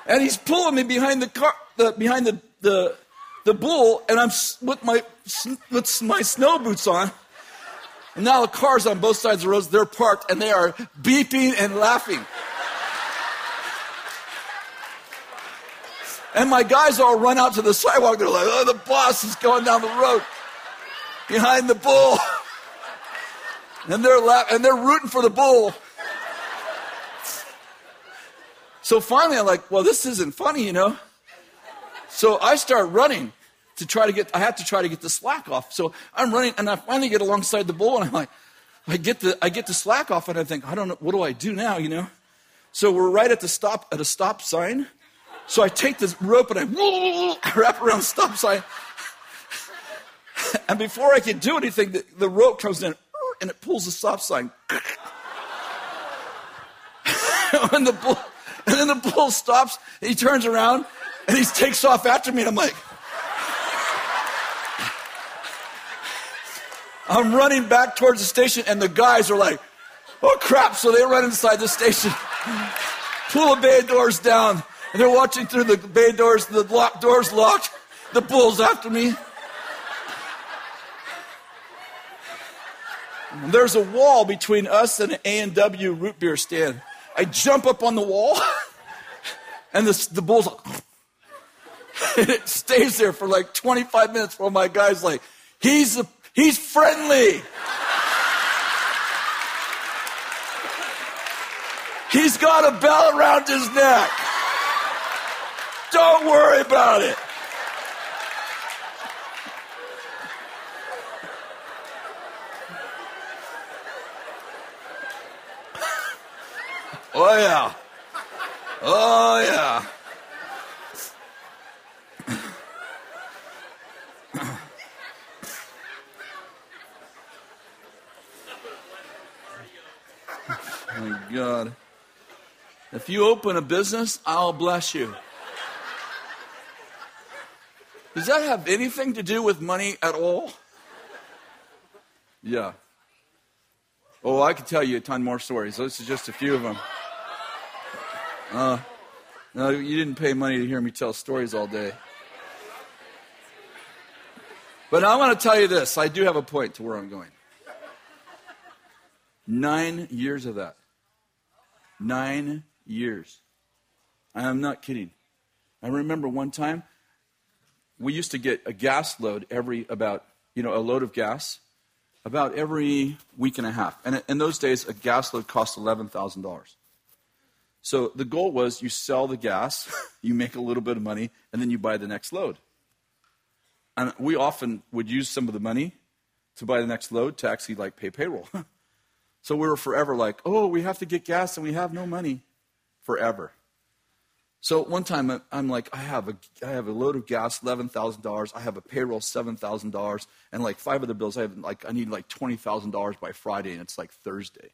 And he's pulling me behind the car the behind the the the bull and I'm with my with my snow boots on. And now the cars on both sides of the roads, they're parked and they are beeping and laughing. And my guys all run out to the sidewalk. They're like, oh, the boss is going down the road behind the bull. And they're laughing and they're rooting for the bull. So finally, I'm like, well, this isn't funny, you know? So I start running to try to get, I have to try to get the slack off. So I'm running and I finally get alongside the bull and I'm like, I get the, I get the slack off and I think, I don't know, what do I do now, you know? So we're right at the stop, at a stop sign. So I take this rope and I, I wrap around the stop sign. And before I can do anything, the, the rope comes in and it pulls the stop sign. and the bull, and then the bull stops. He turns around and he takes off after me. And I'm like, I'm running back towards the station, and the guys are like, oh crap. So they run inside the station, pull the bay doors down, and they're watching through the bay doors, the lock, doors locked, the bull's after me. There's a wall between us and an A&W root beer stand. I jump up on the wall, and the, the bull's like, and it stays there for like 25 minutes while my guy's like, he's a He's friendly. He's got a bell around his neck. Don't worry about it. Oh, yeah. Oh, yeah. Oh, my God. If you open a business, I'll bless you. Does that have anything to do with money at all? Yeah. Oh, I could tell you a ton more stories. This is just a few of them. Uh, no, you didn't pay money to hear me tell stories all day. But I want to tell you this. I do have a point to where I'm going. Nine years of that. Nine years. I am not kidding. I remember one time we used to get a gas load every about, you know, a load of gas about every week and a half. And in those days, a gas load cost $11,000. So the goal was you sell the gas, you make a little bit of money, and then you buy the next load. And we often would use some of the money to buy the next load to actually like pay payroll. So we were forever like, oh, we have to get gas and we have no money forever. So one time I'm like, I have a, I have a load of gas, $11,000. I have a payroll, $7,000. And like five other bills, I have like, I need like $20,000 by Friday and it's like Thursday.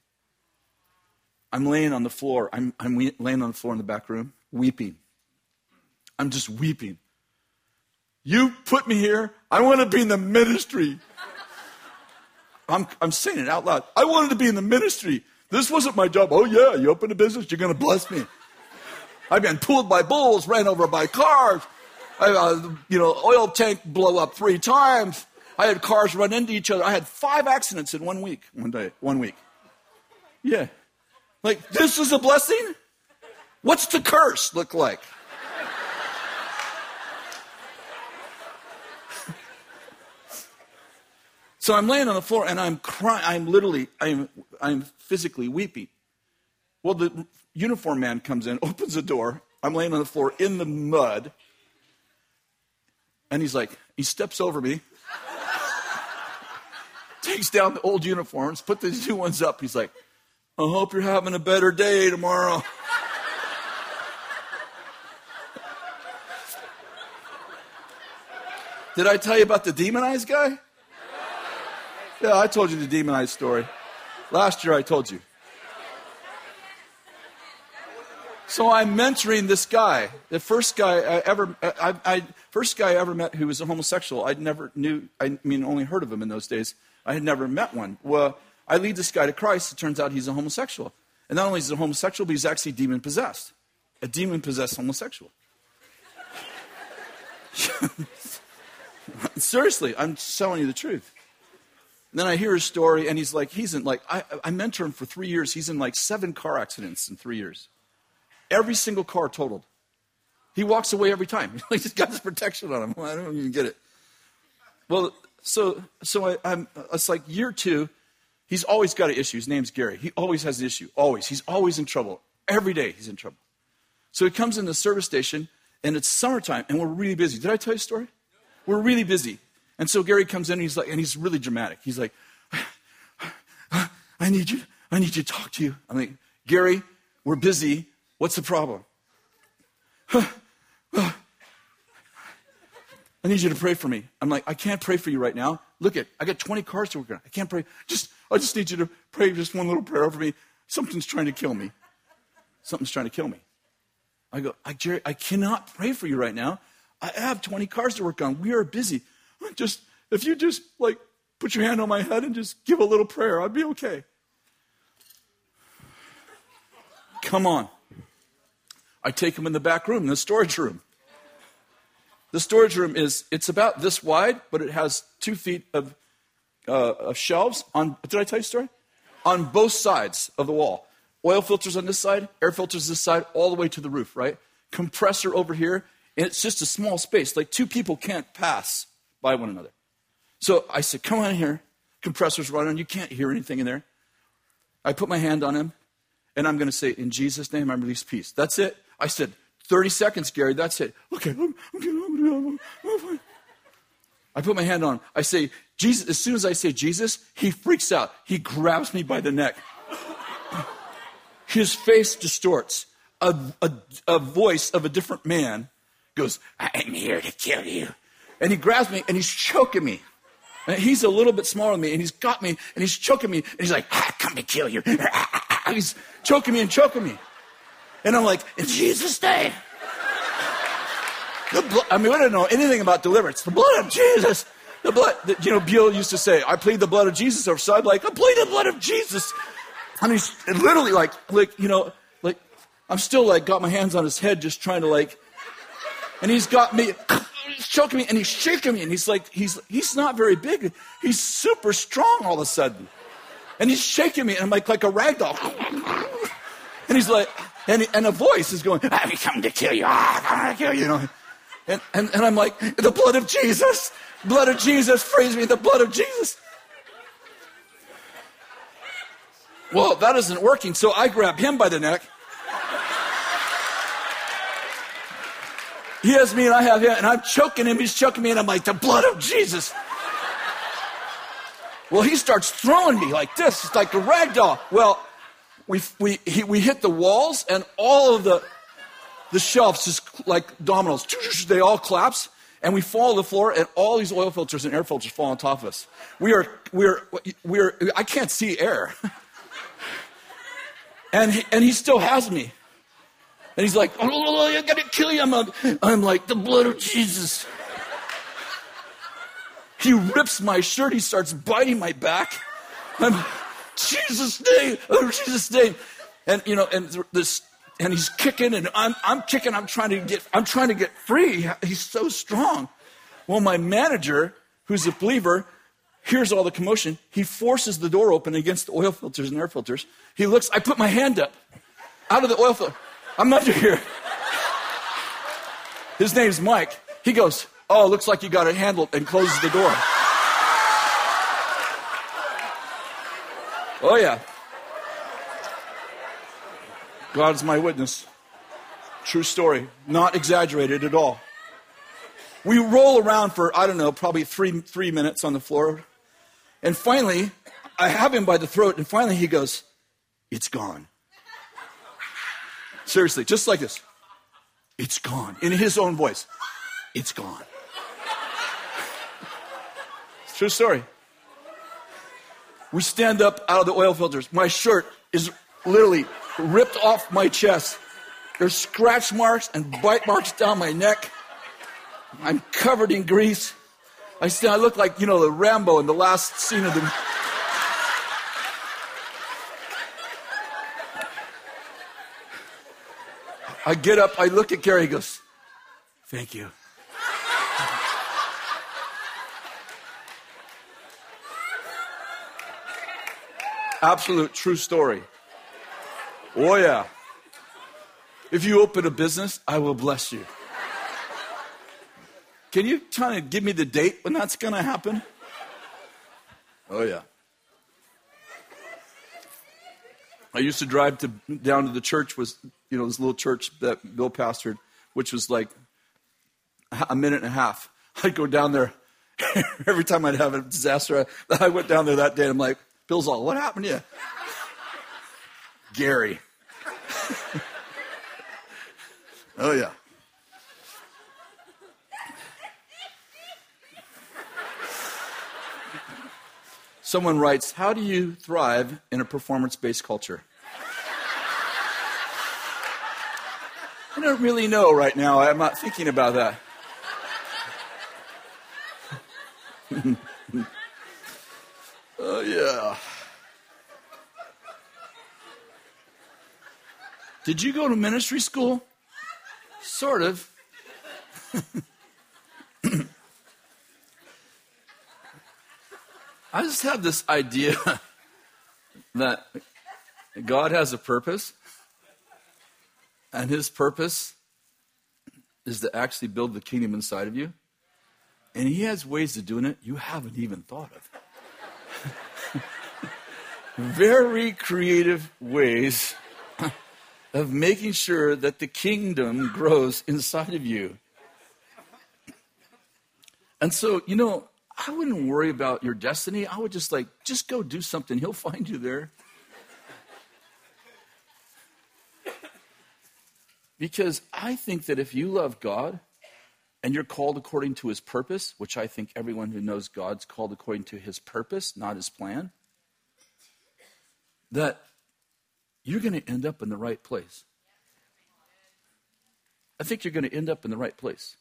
I'm laying on the floor. I'm, I'm laying on the floor in the back room, weeping. I'm just weeping. You put me here. I want to be in the ministry. I'm, I'm saying it out loud. I wanted to be in the ministry. This wasn't my job. Oh, yeah, you open a business, you're going to bless me. I've been pulled by bulls, ran over by cars. I, uh, you know, oil tank blow up three times. I had cars run into each other. I had five accidents in one week, one day, one week. Yeah. Like, this is a blessing? What's the curse look like? so I'm laying on the floor and I'm crying. I'm literally, I'm, I'm physically weeping. Well, the uniform man comes in, opens the door. I'm laying on the floor in the mud. And he's like, he steps over me, takes down the old uniforms, put the new ones up. He's like, I hope you're having a better day tomorrow. Did I tell you about the demonized guy? Yeah, I told you the demonized story. Last year I told you. So I'm mentoring this guy. The first guy I ever, I, I, first guy I ever met who was a homosexual. I'd never knew. I mean, only heard of him in those days. I had never met one. Well, I lead this guy to Christ. It turns out he's a homosexual, and not only is he a homosexual, but he's actually demon possessed. A demon possessed homosexual. Seriously, I'm telling you the truth. And then I hear his story, and he's like, he's in like, I, I mentor him for three years. He's in like seven car accidents in three years. Every single car totaled. He walks away every time. He's got this protection on him. I don't even get it. Well, so so I, am It's like year two. He's always got an issue. His name's Gary. He always has an issue. Always. He's always in trouble. Every day he's in trouble. So he comes in the service station, and it's summertime, and we're really busy. Did I tell you a story? We're really busy. And so Gary comes in and he's like, and he's really dramatic. He's like, I need you, I need you to talk to you. I'm like, Gary, we're busy. What's the problem? I need you to pray for me. I'm like, I can't pray for you right now. Look at, I got 20 cars to work on. I can't pray. Just, I just need you to pray just one little prayer over me. Something's trying to kill me. Something's trying to kill me. I go, I, Jerry, I cannot pray for you right now. I have 20 cars to work on. We are busy. Just, if you just like put your hand on my head and just give a little prayer, I'd be okay. Come on. I take him in the back room, the storage room. The storage room is, it's about this wide, but it has two feet of, uh, of shelves on, did I tell you a story? On both sides of the wall. Oil filters on this side, air filters this side, all the way to the roof, right? Compressor over here, and it's just a small space. Like two people can't pass by one another. So I said, Come on here. Compressor's running. You can't hear anything in there. I put my hand on him, and I'm going to say, In Jesus' name, I release peace. That's it. I said, 30 seconds, Gary. That's it. Okay, I'm, I'm, I'm fine. I put my hand on him. I say, Jesus. As soon as I say Jesus, he freaks out. He grabs me by the neck. His face distorts. A, a, a voice of a different man goes, I'm here to kill you. And he grabs me and he's choking me. And he's a little bit smaller than me and he's got me and he's choking me and he's like, I come to kill you. he's choking me and choking me. And I'm like, in Jesus' name. The blood, I mean, we don't know anything about deliverance. The blood of Jesus. The blood, the, you know, Bill used to say, I plead the blood of Jesus. Or so I'm like, I plead the blood of Jesus. I mean, literally like, like, you know, like, I'm still like, got my hands on his head just trying to like, and he's got me, he's choking me, and he's shaking me, and he's like, he's, he's not very big. He's super strong all of a sudden. And he's shaking me, and I'm like, like a rag doll. And he's like, and, and a voice is going, I've come to kill you. Ah, I'm going to kill you. you know? And, and, and I'm like, the blood of Jesus, blood of Jesus, frees me, the blood of Jesus. Well, that isn't working, so I grab him by the neck He has me and I have him, and I'm choking him. He's choking me, and I'm like, the blood of Jesus. Well, he starts throwing me like this. It's like a rag doll. Well, we, we, he, we hit the walls, and all of the, the shelves just like dominoes. They all collapse, and we fall to the floor, and all these oil filters and air filters fall on top of us. We are, we are, we are I can't see air. and, he, and he still has me. And he's like, oh, oh I gotta kill you. I'm, I'm like, the blood of Jesus. He rips my shirt. He starts biting my back. I'm, Jesus' name, oh, Jesus' name. And, you know, and this and he's kicking and I'm, I'm kicking. I'm trying to get, I'm trying to get free. He's so strong. Well, my manager, who's a believer, hears all the commotion. He forces the door open against the oil filters and air filters. He looks, I put my hand up out of the oil filter. I'm under here. His name's Mike. He goes, Oh, looks like you got it handled, and closes the door. Oh, yeah. God's my witness. True story. Not exaggerated at all. We roll around for, I don't know, probably three, three minutes on the floor. And finally, I have him by the throat, and finally he goes, It's gone. Seriously, just like this. It's gone. In his own voice. It's gone. True story. We stand up out of the oil filters. My shirt is literally ripped off my chest. There's scratch marks and bite marks down my neck. I'm covered in grease. I stand, I look like, you know, the Rambo in the last scene of the. I get up, I look at Gary, he goes, Thank you. Absolute true story. Oh, yeah. If you open a business, I will bless you. Can you kind of give me the date when that's going to happen? Oh, yeah. I used to drive to down to the church was you know this little church that Bill pastored, which was like a minute and a half. I'd go down there every time I'd have a disaster. I went down there that day. and I'm like, Bill's all, what happened to you? Gary. oh, yeah. Someone writes, How do you thrive in a performance based culture? I don't really know right now. I'm not thinking about that. oh, yeah. Did you go to ministry school? Sort of. I just have this idea that God has a purpose, and his purpose is to actually build the kingdom inside of you. And he has ways of doing it you haven't even thought of. Very creative ways of making sure that the kingdom grows inside of you. And so, you know, I wouldn't worry about your destiny. I would just like, just go do something. He'll find you there. Because I think that if you love God and you're called according to his purpose, which I think everyone who knows God's called according to his purpose, not his plan, that you're going to end up in the right place. I think you're going to end up in the right place.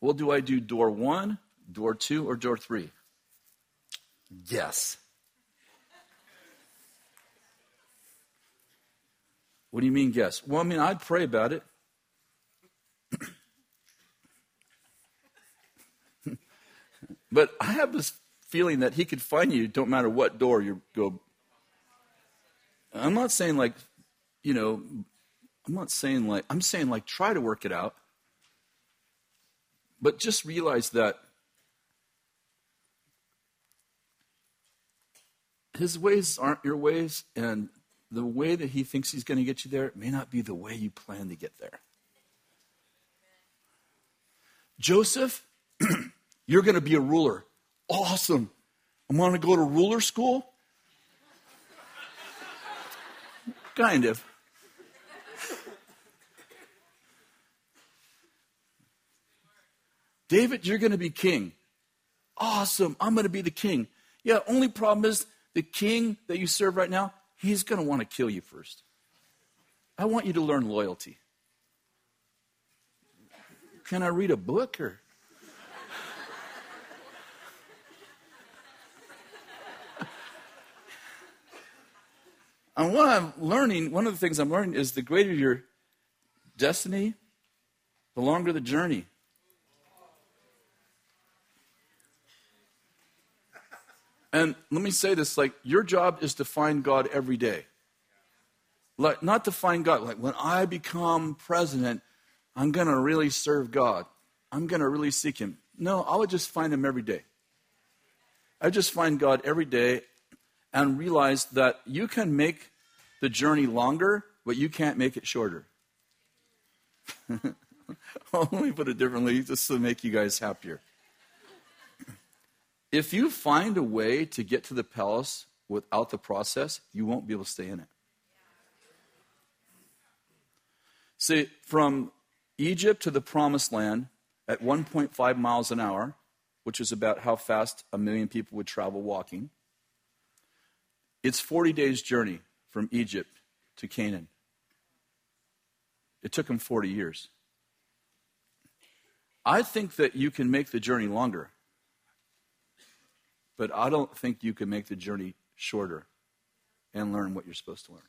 Well, do I do door one Door two or door three? Yes. What do you mean, guess? Well, I mean, I'd pray about it. but I have this feeling that he could find you, don't matter what door you go. I'm not saying like, you know, I'm not saying like, I'm saying like try to work it out. But just realize that his ways aren't your ways, and the way that he thinks he's going to get you there may not be the way you plan to get there. Joseph, you're going to be a ruler. Awesome. I'm going to go to ruler school? Kind of. David, you're going to be king. Awesome. I'm going to be the king. Yeah, only problem is the king that you serve right now, he's going to want to kill you first. I want you to learn loyalty. Can I read a book or? And what I'm learning, one of the things I'm learning is the greater your destiny, the longer the journey. And let me say this like, your job is to find God every day. Like, not to find God. Like, when I become president, I'm going to really serve God. I'm going to really seek Him. No, I would just find Him every day. I just find God every day and realize that you can make the journey longer, but you can't make it shorter. Let me put it differently just to make you guys happier. If you find a way to get to the palace without the process, you won't be able to stay in it. See, from Egypt to the promised land at 1.5 miles an hour, which is about how fast a million people would travel walking, it's 40 days' journey from Egypt to Canaan. It took them 40 years. I think that you can make the journey longer but I don't think you can make the journey shorter and learn what you're supposed to learn.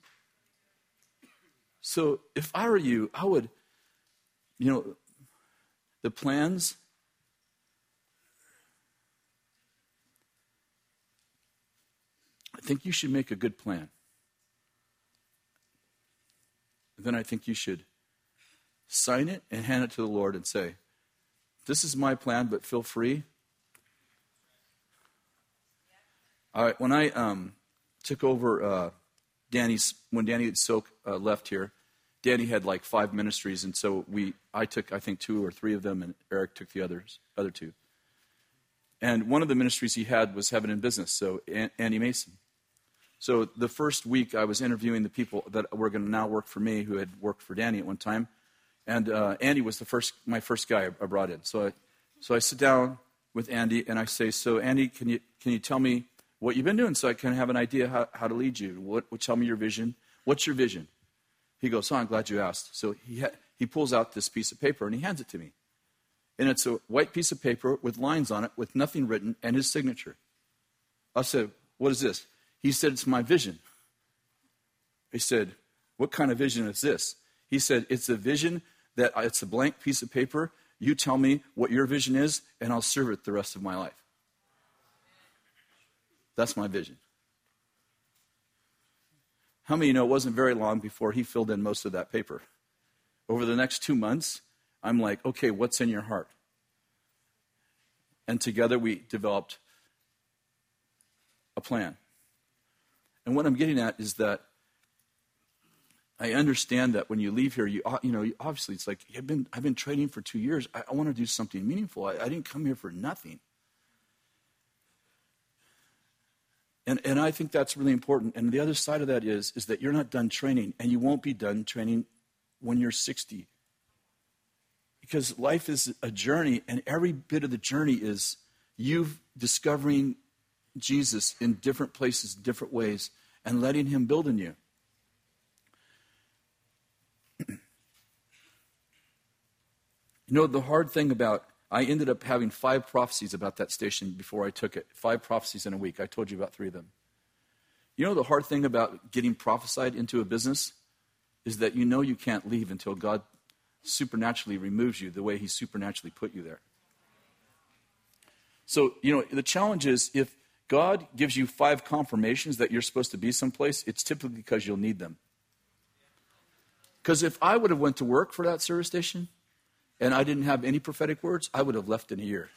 So if I were you, I would, you know, the plans. I think you should make a good plan. Then I think you should sign it and hand it to the Lord and say, This is my plan, but feel free All right, when I um, took over uh, Danny's, when Danny Silk uh, left here, Danny had like five ministries, and so we, I took, I think, two or three of them, and Eric took the others, other two. And one of the ministries he had was Heaven in Business, so Andy Mason. So the first week, I was interviewing the people that were going to now work for me, who had worked for Danny at one time, and uh, Andy was the first, my first guy I brought in. So I, so I sit down with Andy and I say, "So Andy, can you can you tell me what you've been doing so I can have an idea how, how to lead you. What, what, tell me your vision. What's your vision? He goes, Oh, I'm glad you asked. So he, ha- he pulls out this piece of paper and he hands it to me. And it's a white piece of paper with lines on it with nothing written and his signature. I said, What is this? He said, It's my vision. He said, What kind of vision is this? He said, It's a vision that it's a blank piece of paper. You tell me what your vision is, and I'll serve it the rest of my life. That's my vision. How many you know it wasn't very long before he filled in most of that paper? Over the next two months, I'm like, okay, what's in your heart? And together we developed a plan. And what I'm getting at is that I understand that when you leave here, you, uh, you know, obviously it's like, I've been, I've been training for two years. I, I want to do something meaningful. I, I didn't come here for nothing. And, and I think that's really important. And the other side of that is, is that you're not done training, and you won't be done training when you're 60. Because life is a journey, and every bit of the journey is you discovering Jesus in different places, different ways, and letting Him build in you. you know, the hard thing about I ended up having five prophecies about that station before I took it. Five prophecies in a week. I told you about three of them. You know the hard thing about getting prophesied into a business is that you know you can't leave until God supernaturally removes you the way He supernaturally put you there. So, you know, the challenge is if God gives you five confirmations that you're supposed to be someplace, it's typically because you'll need them. Because if I would have went to work for that service station, and I didn't have any prophetic words, I would have left in a year.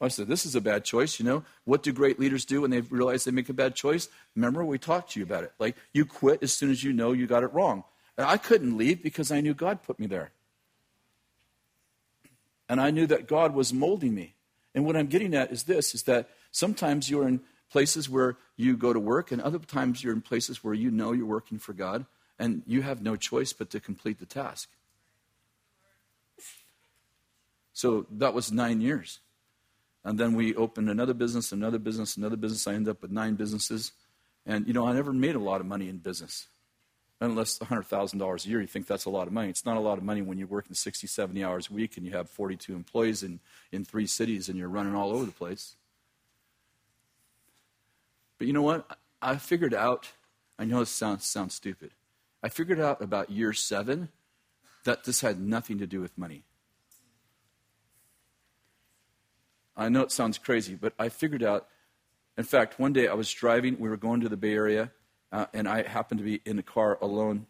I said, This is a bad choice, you know. What do great leaders do when they realize they make a bad choice? Remember, we talked to you about it. Like, you quit as soon as you know you got it wrong. And I couldn't leave because I knew God put me there. And I knew that God was molding me. And what I'm getting at is this is that sometimes you're in places where you go to work, and other times you're in places where you know you're working for God, and you have no choice but to complete the task. So that was nine years. And then we opened another business, another business, another business. I ended up with nine businesses. And, you know, I never made a lot of money in business. Unless $100,000 a year, you think that's a lot of money. It's not a lot of money when you're working 60, 70 hours a week and you have 42 employees in, in three cities and you're running all over the place. But you know what? I figured out, I know this sounds, sounds stupid. I figured out about year seven that this had nothing to do with money. I know it sounds crazy, but I figured out. In fact, one day I was driving, we were going to the Bay Area, uh, and I happened to be in the car alone.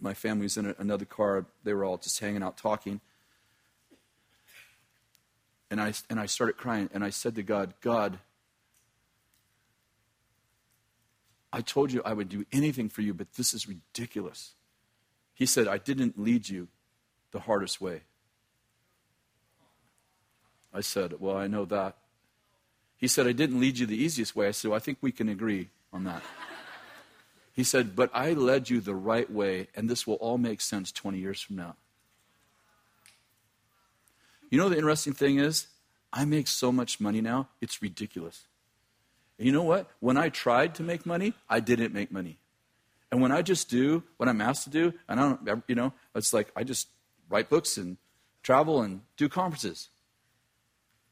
My family was in a, another car. They were all just hanging out talking. And I, and I started crying, and I said to God, God, I told you I would do anything for you, but this is ridiculous. He said, I didn't lead you the hardest way. I said, Well, I know that. He said, I didn't lead you the easiest way. I said, well, I think we can agree on that. He said, But I led you the right way, and this will all make sense 20 years from now. You know, the interesting thing is, I make so much money now, it's ridiculous. You know what? When I tried to make money, I didn't make money. And when I just do what I'm asked to do, and I don't, you know, it's like I just write books and travel and do conferences.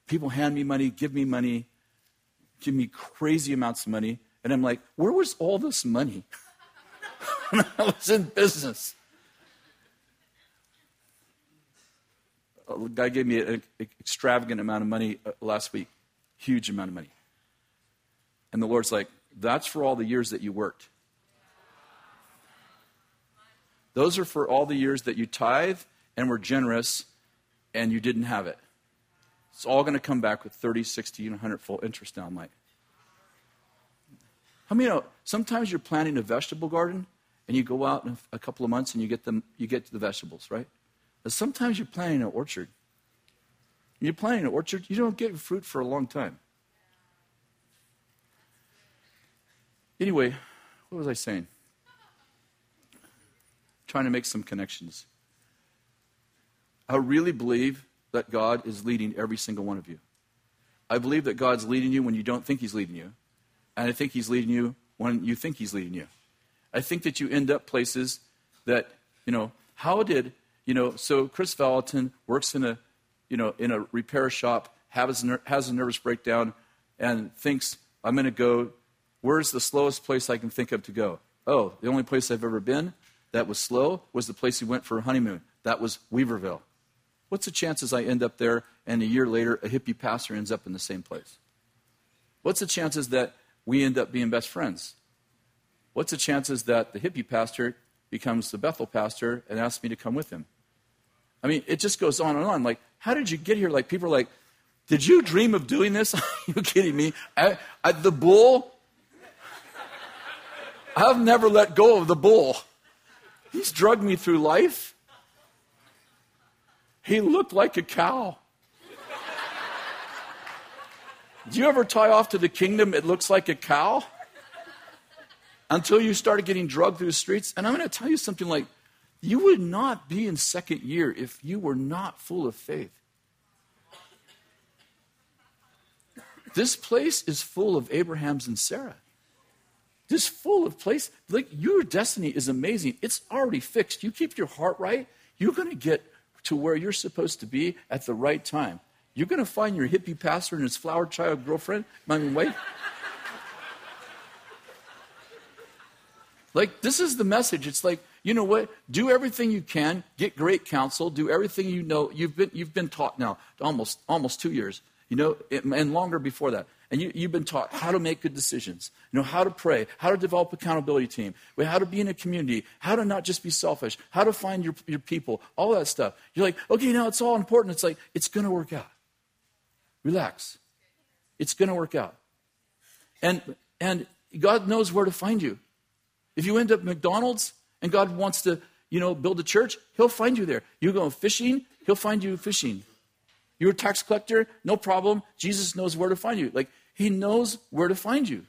People hand me money, give me money, give me crazy amounts of money. And I'm like, where was all this money when I was in business? A guy gave me an extravagant amount of money uh, last week, huge amount of money. And the Lord's like, that's for all the years that you worked. Those are for all the years that you tithe and were generous and you didn't have it. It's all going to come back with 30, 60, and 100 full interest now, Mike. How many know sometimes you're planting a vegetable garden and you go out in a couple of months and you get, them, you get the vegetables, right? But sometimes you're planting an orchard. You're planting an orchard, you don't get fruit for a long time. Anyway, what was I saying? Trying to make some connections. I really believe that God is leading every single one of you. I believe that God's leading you when you don't think He's leading you. And I think He's leading you when you think He's leading you. I think that you end up places that, you know, how did, you know, so Kris Vallotton works in a, you know, in a repair shop, has, has a nervous breakdown, and thinks, I'm going to go Where's the slowest place I can think of to go? Oh, the only place I've ever been that was slow was the place he went for a honeymoon. That was Weaverville. What's the chances I end up there and a year later a hippie pastor ends up in the same place? What's the chances that we end up being best friends? What's the chances that the hippie pastor becomes the Bethel pastor and asks me to come with him? I mean, it just goes on and on. Like, how did you get here? Like, people are like, did you dream of doing this? are you kidding me? I, I, the bull I've never let go of the bull. He's drugged me through life. He looked like a cow. Do you ever tie off to the kingdom? It looks like a cow until you started getting drugged through the streets. And I'm going to tell you something like you would not be in second year if you were not full of faith. This place is full of Abrahams and Sarah just full of place. Like your destiny is amazing. It's already fixed. You keep your heart right, you're going to get to where you're supposed to be at the right time. You're going to find your hippie pastor and his flower child girlfriend. I mean, wait. like, this is the message. It's like, you know what? Do everything you can, get great counsel, do everything you know. You've been, you've been taught now almost, almost two years, you know, and longer before that and you, have been taught how to make good decisions, you know, how to pray, how to develop accountability team, how to be in a community, how to not just be selfish, how to find your, your people, all that stuff. You're like, okay, now it's all important. It's like, it's going to work out. Relax. It's going to work out. And, and God knows where to find you. If you end up McDonald's and God wants to, you know, build a church, He'll find you there. You go fishing, He'll find you fishing. You're a tax collector, no problem. Jesus knows where to find you. Like, he knows where to find you.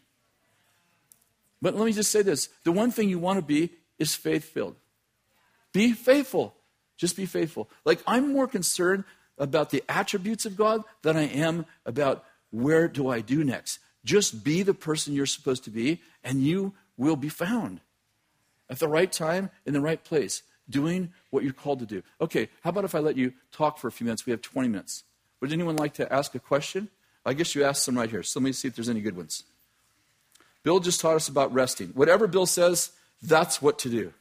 But let me just say this the one thing you want to be is faith filled. Be faithful. Just be faithful. Like, I'm more concerned about the attributes of God than I am about where do I do next. Just be the person you're supposed to be, and you will be found at the right time, in the right place, doing what you're called to do. Okay, how about if I let you talk for a few minutes? We have 20 minutes. Would anyone like to ask a question? I guess you asked some right here. So let me see if there's any good ones. Bill just taught us about resting. Whatever Bill says, that's what to do.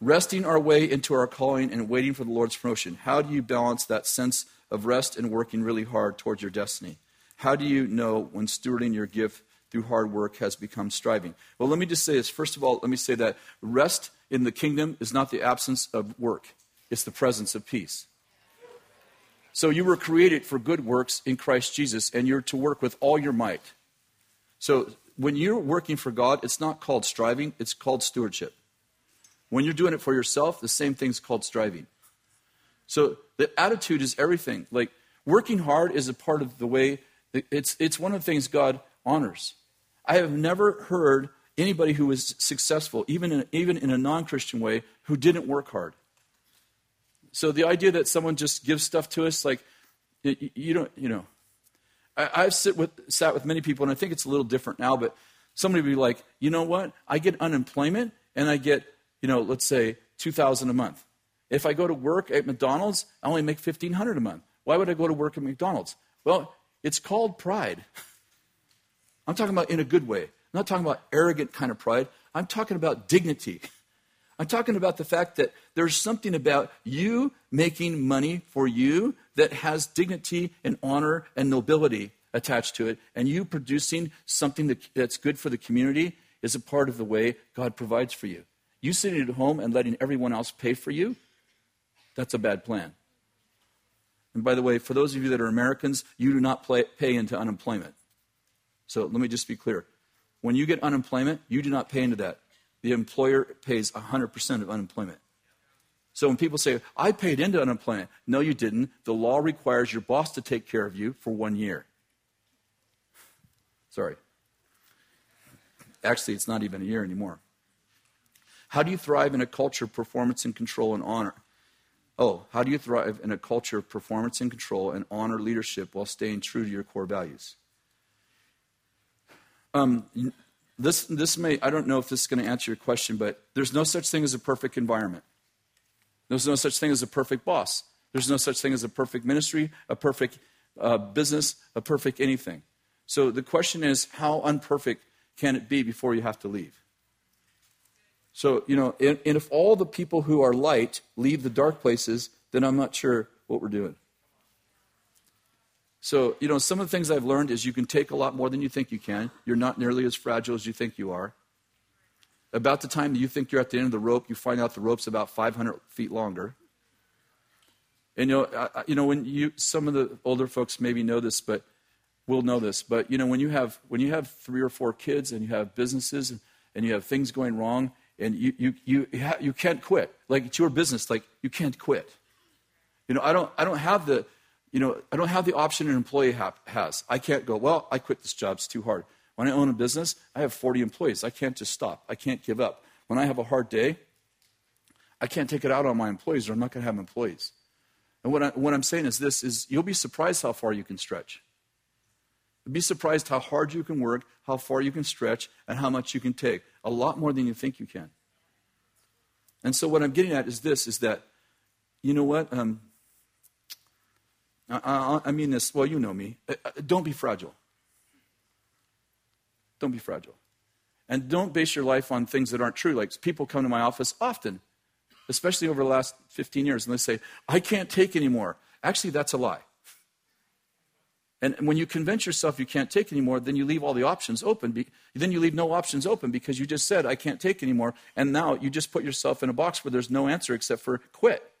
resting our way into our calling and waiting for the Lord's promotion. How do you balance that sense of rest and working really hard towards your destiny? How do you know when stewarding your gift through hard work has become striving? Well, let me just say this. First of all, let me say that rest in the kingdom is not the absence of work, it's the presence of peace. So you were created for good works in Christ Jesus, and you're to work with all your might. So when you're working for God, it's not called striving, it's called stewardship. When you're doing it for yourself, the same thing's called striving. So the attitude is everything. Like working hard is a part of the way, it's, it's one of the things God honors. I have never heard anybody who was successful, even in, even in a non Christian way, who didn't work hard. So the idea that someone just gives stuff to us, like, you don't, you know. I, have sit with, sat with many people, and I think it's a little different now, but somebody would be like, you know what? I get unemployment, and I get, you know, let's say 2000 a month. If I go to work at McDonald's, I only make 1500 a month. Why would I go to work at McDonald's? Well, it's called pride. I'm talking about in a good way. I'm not talking about arrogant kind of pride. I'm talking about dignity. I'm talking about the fact that there's something about you making money for you that has dignity and honor and nobility attached to it, and you producing something that, that's good for the community is a part of the way God provides for you. You sitting at home and letting everyone else pay for you, that's a bad plan. And by the way, for those of you that are Americans, you do not play, pay into unemployment. So let me just be clear. When you get unemployment, you do not pay into that the employer pays 100% of unemployment. So when people say, I paid into unemployment, no, you didn't. The law requires your boss to take care of you for one year. Sorry. Actually, it's not even a year anymore. How do you thrive in a culture of performance and control and honor? Oh, how do you thrive in a culture of performance and control and honor leadership while staying true to your core values? Um, this, this may, I don't know if this is going to answer your question, but there's no such thing as a perfect environment. There's no such thing as a perfect boss. There's no such thing as a perfect ministry, a perfect uh, business, a perfect anything. So the question is, how unperfect can it be before you have to leave? So, you know, and, and if all the people who are light leave the dark places, then I'm not sure what we're doing. So, you know, some of the things I've learned is you can take a lot more than you think you can. You're not nearly as fragile as you think you are. About the time that you think you're at the end of the rope, you find out the rope's about 500 feet longer. And you know, I, you know, when you some of the older folks maybe know this, but will know this. But you know, when you have when you have three or four kids and you have businesses and, and you have things going wrong, and you you you you can't quit. Like it's your business. Like you can't quit. You know, I don't I don't have the you know, I don't have the option an employee ha- has. I can't go, well, I quit this job, it's too hard. When I own a business, I have 40 employees. I can't just stop. I can't give up. When I have a hard day, I can't take it out on my employees or I'm not going to have employees. And what, I, what I'm saying is this is you'll be surprised how far you can stretch. You'll be surprised how hard you can work, how far you can stretch, and how much you can take. A lot more than you think you can. And so what I'm getting at is this, is that, you know what? Um, I, I, mean this, well, you know me. Uh, uh, don't be fragile. Don't be fragile. And don't base your life on things that aren't true. Like people come to my office often, especially over the last 15 years, and they say, I can't take anymore. Actually, that's a lie. And when you convince yourself you can't take anymore, then you leave all the options open. Then you leave no options open because you just said, I can't take anymore. And now you just put yourself in a box where there's no answer except for quit.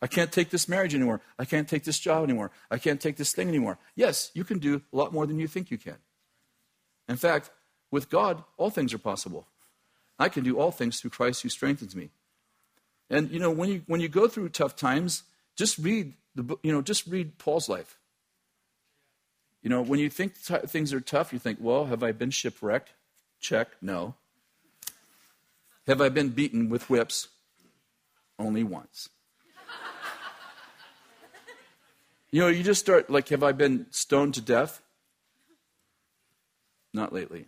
I can't take this marriage anymore. I can't take this job anymore. I can't take this thing anymore. Yes, you can do a lot more than you think you can. In fact, with God, all things are possible. I can do all things through Christ who strengthens me. And you know, when you when you go through tough times, just read the you know, just read Paul's life. You know, when you think t- things are tough, you think, well, have I been shipwrecked? Check, no. Have I been beaten with whips? Only once. You know, you just start, like, have I been stoned to death? Not lately.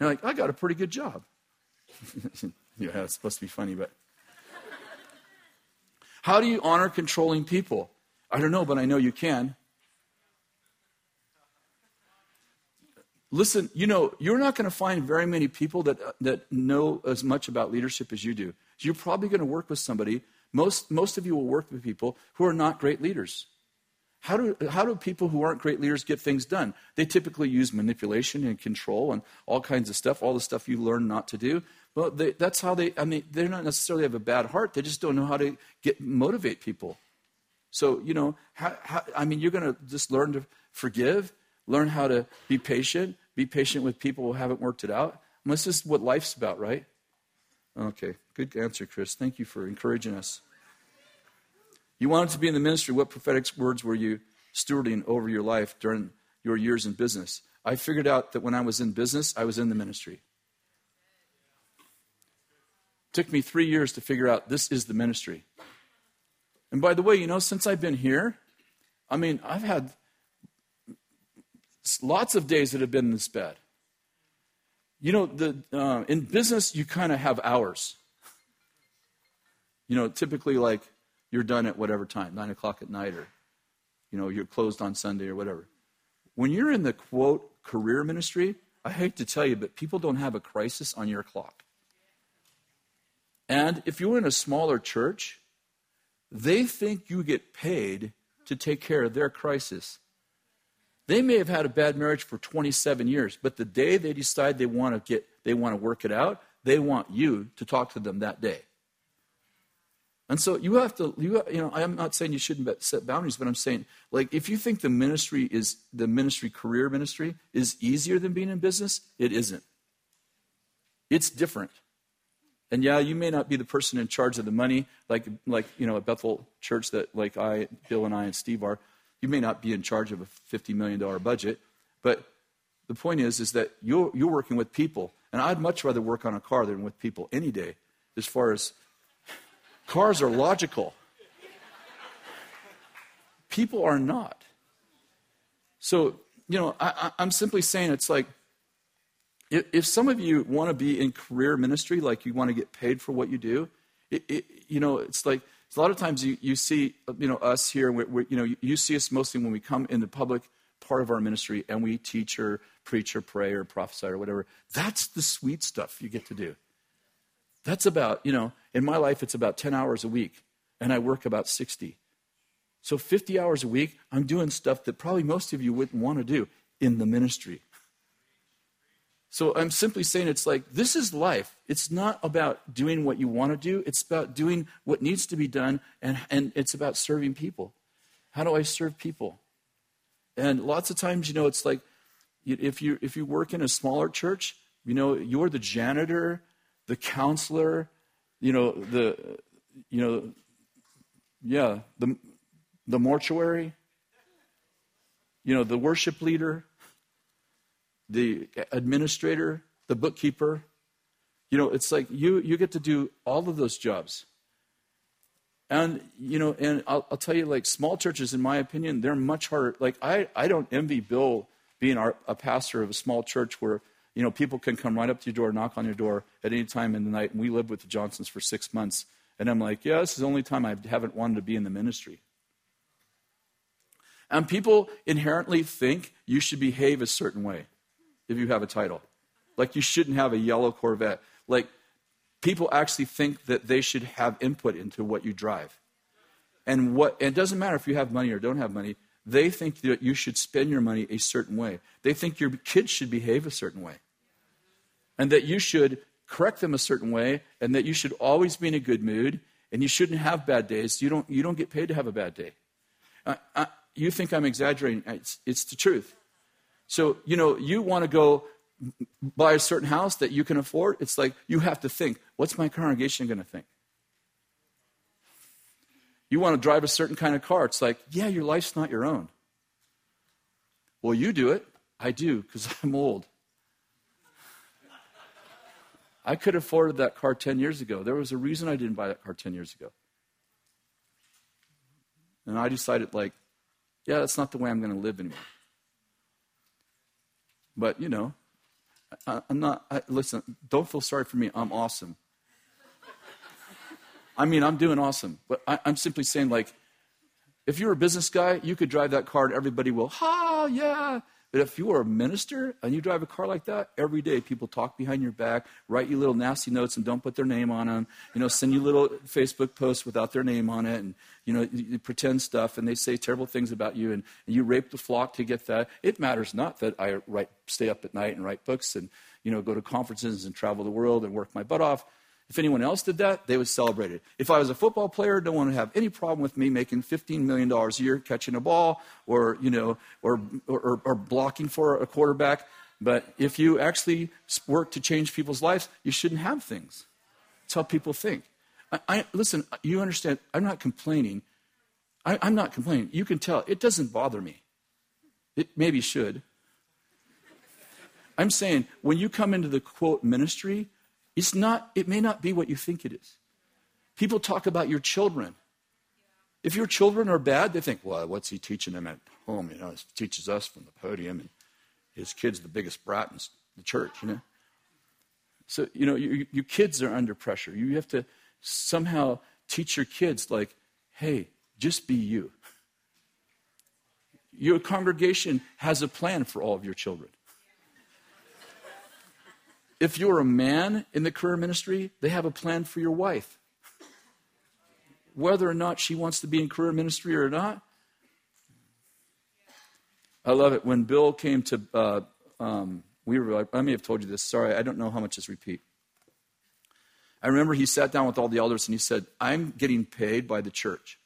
You're like, I got a pretty good job. yeah, it's supposed to be funny, but. How do you honor controlling people? I don't know, but I know you can. listen, you know, you're not going to find very many people that, that know as much about leadership as you do. You're probably going to work with somebody. Most, most of you will work with people who are not great leaders. How do, how do people who aren't great leaders get things done? They typically use manipulation and control and all kinds of stuff, all the stuff you learn not to do. Well, they, that's how they, I mean, they don't necessarily have a bad heart. They just don't know how to get, motivate people. So, you know, how, how, I mean, you're going to just learn to forgive, learn how to be patient, be patient with people who haven't worked it out. And this is what life's about, right? Okay, good answer, Kris. Thank you for encouraging us. You wanted to be in the ministry. What prophetic words were you stewarding over your life during your years in business? I figured out that when I was in business, I was in the ministry. It took me three years to figure out this is the ministry. And by the way, you know, since I've been here, I mean, I've had lots of days that have been this bad. You know, the, uh, in business, you kind of have hours. You know, typically like you're done at whatever time, 9 o'clock at night, or, you know, you're closed on Sunday or whatever. When you're in the quote career ministry, I hate to tell you, but people don't have a crisis on your clock. And if you're in a smaller church, they think you get paid to take care of their crisis. They may have had a bad marriage for 27 years, but the day they decide they want to get they want to work it out, they want you to talk to them that day. And so you have to, you, you know, I'm not saying you shouldn't set boundaries, but I'm saying, like, if you think the ministry is, the ministry, career ministry, is easier than being in business, it isn't. It's different. And yeah, you may not be the person in charge of the money, like, like you know, at Bethel Church that, like I, Bill and I and Steve are. You may not be in charge of a $50 million budget, but the point is, is that you're, you're working with people. And I'd much rather work on a car than with people any day, as far as cars are logical. People are not. So, you know, I, am simply saying it's like if, if, some of you want to be in career ministry, like you want to get paid for what you do, it, it, you know, it's like a lot of times you, you see, you know, us here, we, we, you know, you see us mostly when we come in the public part of our ministry and we teach or preach or pray or prophesy or whatever. That's the sweet stuff you get to do. That's about, you know, in my life, it's about 10 hours a week, and I work about 60. So 50 hours a week, I'm doing stuff that probably most of you wouldn't want to do in the ministry. So I'm simply saying it's like this is life. It's not about doing what you want to do, it's about doing what needs to be done, and, and it's about serving people. How do I serve people? And lots of times, you know, it's like if you, if you work in a smaller church, you know, you're the janitor, the counselor, you know, the, you know, yeah, the, the mortuary, you know, the worship leader, the administrator, the bookkeeper. You know, it's like you, you get to do all of those jobs. And, you know, and I'll, I'll tell you, like, small churches, in my opinion, they're much harder. Like, I, I don't envy Bill being our, a pastor of a small church where, you know, people can come right up to your door, knock on your door at any time in the night. And we lived with the Johnsons for six months. And I'm like, yeah, this is the only time I haven't wanted to be in the ministry. And people inherently think you should behave a certain way if you have a title. Like you shouldn't have a yellow Corvette. Like people actually think that they should have input into what you drive. And what and it doesn't matter if you have money or don't have money, they think that you should spend your money a certain way. They think your kids should behave a certain way. And that you should correct them a certain way and that you should always be in a good mood and you shouldn't have bad days. You don't, you don't get paid to have a bad day. I, I, you think I'm exaggerating. It's, it's the truth. So, you know, you want to go buy a certain house that you can afford. It's like you have to think, what's my congregation going to think? You want to drive a certain kind of car. It's like, yeah, your life's not your own. Well, you do it. I do because I'm old. I could have afforded that car 10 years ago. There was a reason I didn't buy that car 10 years ago. And I decided, like, yeah, that's not the way I'm going to live anymore. But, you know, I, am not, I, listen, don't feel sorry for me. I'm awesome. I mean, I'm doing awesome. But I, I'm simply saying, like, if you're a business guy, you could drive that car and everybody will, ha, yeah. But if you are a minister and you drive a car like that, every day people talk behind your back, write you little nasty notes and don't put their name on them, you know, send you little Facebook posts without their name on it, and, you know, you, you pretend stuff, and they say terrible things about you, and, and you rape the flock to get that. It matters not that I write, stay up at night and write books and, you know, go to conferences and travel the world and work my butt off. If anyone else did that, they would celebrate it. If I was a football player, no one would have any problem with me making $15 million a year catching a ball or, you know, or, or, or blocking for a quarterback. But if you actually work to change people's lives, you shouldn't have things. That's how people think. I, I, listen, you understand, I'm not complaining. I, I'm not complaining. You can tell, it doesn't bother me. It maybe should. I'm saying when you come into the quote ministry, it's not, it may not be what you think it is. People talk about your children. If your children are bad, they think, well, what's he teaching them at home? You know, he teaches us from the podium, and his kid's the biggest brat in the church, you know. So, you know, your, your kids are under pressure. You have to somehow teach your kids, like, hey, just be you. Your congregation has a plan for all of your children. If you're a man in the career ministry, they have a plan for your wife. Whether or not she wants to be in career ministry or not. I love it. When Bill came to, uh, um, we were, I may have told you this. Sorry, I don't know how much is repeat. I remember he sat down with all the elders and he said, I'm getting paid by the church.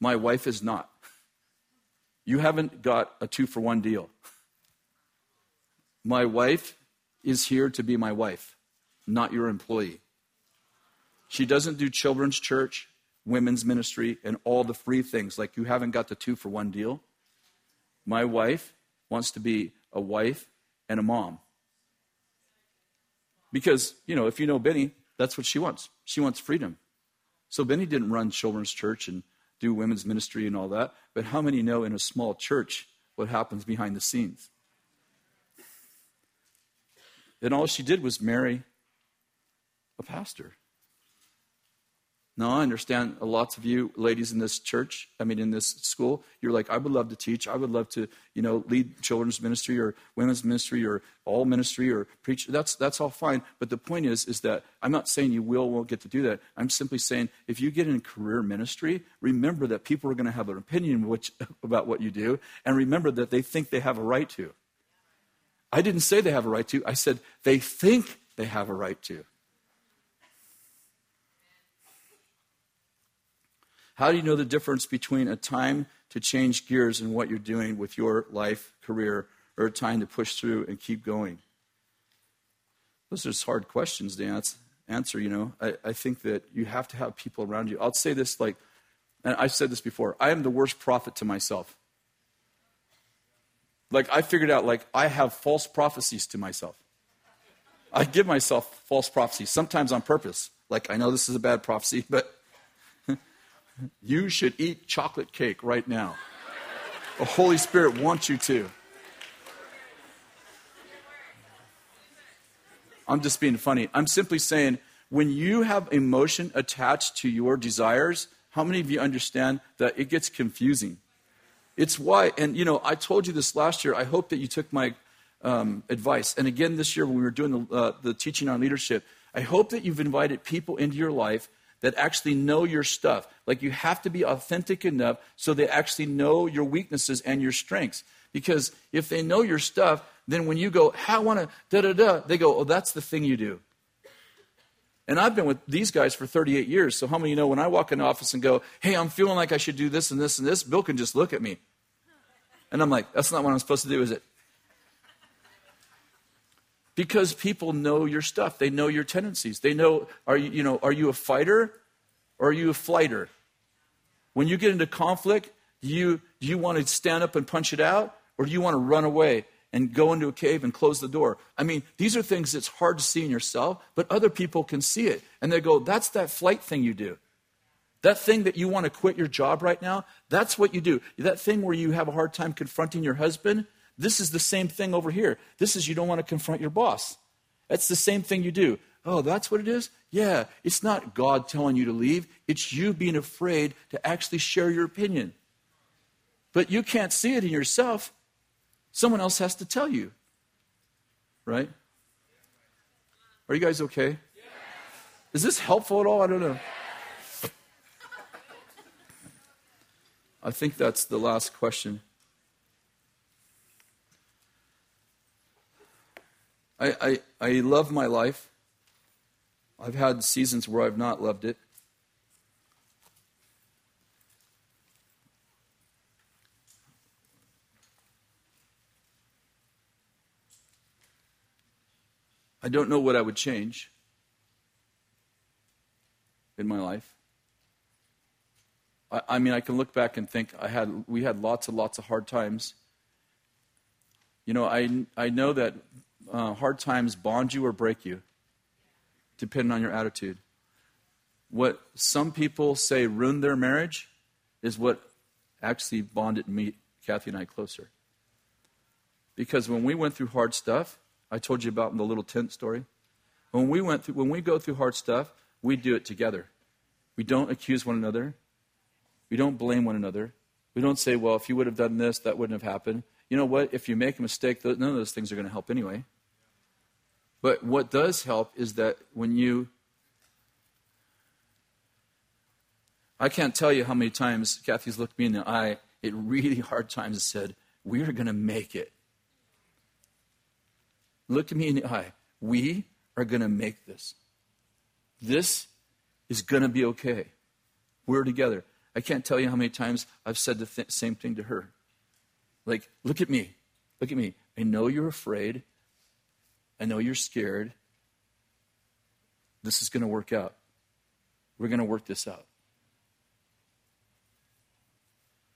My wife is not. You haven't got a two for one deal. My wife is here to be my wife, not your employee. She doesn't do children's church, women's ministry, and all the free things like you haven't got the two for one deal. My wife wants to be a wife and a mom. Because, you know, if you know Beni, that's what she wants. She wants freedom. So Beni didn't run children's church and do women's ministry and all that. But how many know in a small church what happens behind the scenes? And all she did was marry a pastor. Now, I understand lots of you ladies in this church, I mean, in this school, you're like, I would love to teach. I would love to, you know, lead children's ministry or women's ministry or all ministry or preach. That's, that's all fine. But the point is, is that I'm not saying you will, won't get to do that. I'm simply saying if you get in career ministry, remember that people are going to have an opinion which, about what you do, and remember that they think they have a right to. I didn't say they have a right to. I said they think they have a right to. How do you know the difference between a time to change gears in what you're doing with your life, career, or a time to push through and keep going? Those are just hard questions to answer, you know. I, I think that you have to have people around you. I'll say this like, and I've said this before I am the worst prophet to myself. Like, I figured out, like, I have false prophecies to myself. I give myself false prophecies, sometimes on purpose. Like, I know this is a bad prophecy, but you should eat chocolate cake right now. The Holy Spirit wants you to. I'm just being funny. I'm simply saying when you have emotion attached to your desires, how many of you understand that it gets confusing? It's why, and you know, I told you this last year. I hope that you took my um, advice. And again, this year when we were doing the, uh, the teaching on leadership, I hope that you've invited people into your life that actually know your stuff. Like you have to be authentic enough so they actually know your weaknesses and your strengths. Because if they know your stuff, then when you go, I want to da da da, they go, oh, that's the thing you do. And I've been with these guys for 38 years. So how many you know when I walk in the office and go, hey, I'm feeling like I should do this and this and this, Bill can just look at me. And I'm like, that's not what I'm supposed to do, is it? Because people know your stuff. They know your tendencies. They know, are you, you know, are you a fighter or are you a flighter? When you get into conflict, do you, do you want to stand up and punch it out or do you want to run away and go into a cave and close the door? I mean, these are things that's hard to see in yourself, but other people can see it. And they go, that's that flight thing you do. That thing that you want to quit your job right now, that's what you do. That thing where you have a hard time confronting your husband, this is the same thing over here. This is you don't want to confront your boss. That's the same thing you do. Oh, that's what it is? Yeah, it's not God telling you to leave, it's you being afraid to actually share your opinion. But you can't see it in yourself. Someone else has to tell you. Right? Are you guys okay? Is this helpful at all? I don't know. I think that's the last question. I, I, I love my life. I've had seasons where I've not loved it. I don't know what I would change in my life. I, I, mean, I can look back and think I had, we had lots and lots of hard times. You know, I, I know that uh, hard times bond you or break you, depending on your attitude. What some people say ruined their marriage is what actually bonded me, Kathy and I, closer. Because when we went through hard stuff, I told you about in the little tent story. When we went through, when we go through hard stuff, we do it together. We don't accuse one another. We don't blame one another. We don't say, well, if you would have done this, that wouldn't have happened. You know what? If you make a mistake, none of those things are going to help anyway. But what does help is that when you. I can't tell you how many times Kathy's looked me in the eye at really hard times and said, We are going to make it. Look at me in the eye. We are going to make this. This is going to be okay. We're together. I can't tell you how many times I've said the th- same thing to her. Like, look at me. Look at me. I know you're afraid. I know you're scared. This is going to work out. We're going to work this out.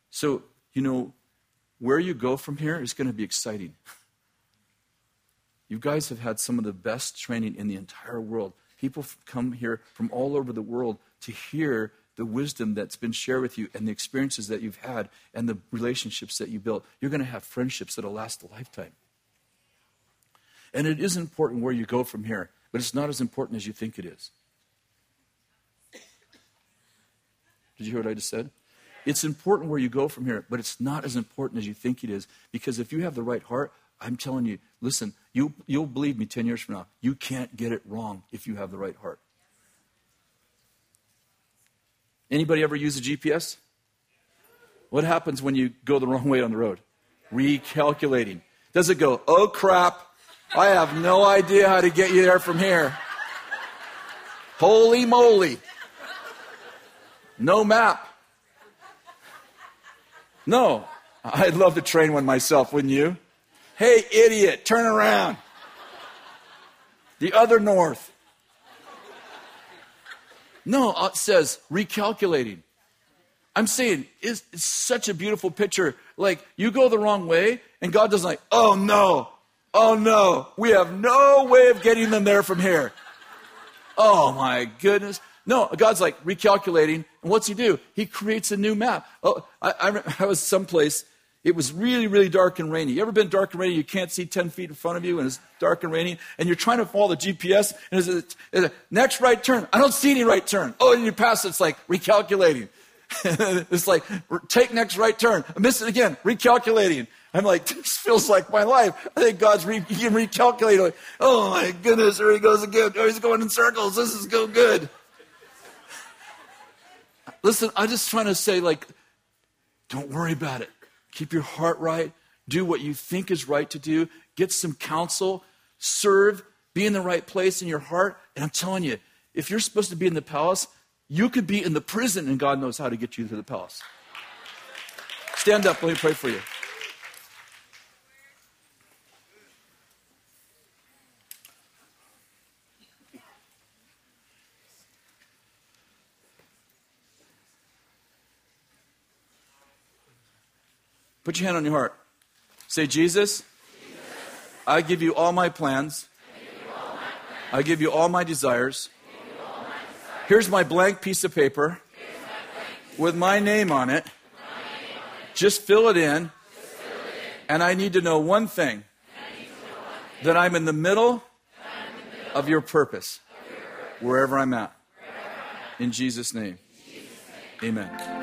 So, you know, where you go from here is going to be exciting. You guys have had some of the best training in the entire world. People come here from all over the world to hear the wisdom that's been shared with you and the experiences that you've had and the relationships that you built. You're going to have friendships that'll last a lifetime. And it is important where you go from here, but it's not as important as you think it is. Did you hear what I just said? It's important where you go from here, but it's not as important as you think it is. Because if you have the right heart, I'm telling you, listen, you, you'll believe me 10 years from now. You can't get it wrong if you have the right heart. Anybody ever use a GPS? What happens when you go the wrong way on the road? Recalculating. Does it go, oh crap, I have no idea how to get you there from here? Holy moly. No map. No. I'd love to train one myself, wouldn't you? Hey, idiot, turn around. The other north. No, uh, it says recalculating. I'm saying it's, it's, such a beautiful picture. Like you go the wrong way, and God doesn't like, oh no, oh no, we have no way of getting them there from here. Oh my goodness. No, God's like recalculating, and what's He do? He creates a new map. Oh, I, I, I was someplace it was really, really dark and rainy. You ever been dark and rainy? You can't see 10 feet in front of you and it's dark and rainy, and you're trying to follow the GPS, and it's a, it's a next right turn. I don't see any right turn. Oh, and you pass it, it's like recalculating. it's like, take next right turn. I miss it again, recalculating. I'm like, this feels like my life. I think God's re-. Like, oh my goodness, there he goes again. Oh, he's going in circles. This is go good. Listen, I'm just trying to say, like, don't worry about it. Keep your heart right. Do what you think is right to do. Get some counsel. Serve. Be in the right place in your heart. And I'm telling you, if you're supposed to be in the palace, you could be in the prison and God knows how to get you to the palace. Stand up. Let me pray for you. Put your hand on your heart. Say, Jesus, Jesus I give you all my plans. I give you all my desires. Here's my blank piece of paper with my name on it. Just fill it in. And I need to know one thing that I'm in the middle of your purpose, wherever I'm at. In Jesus' name, amen.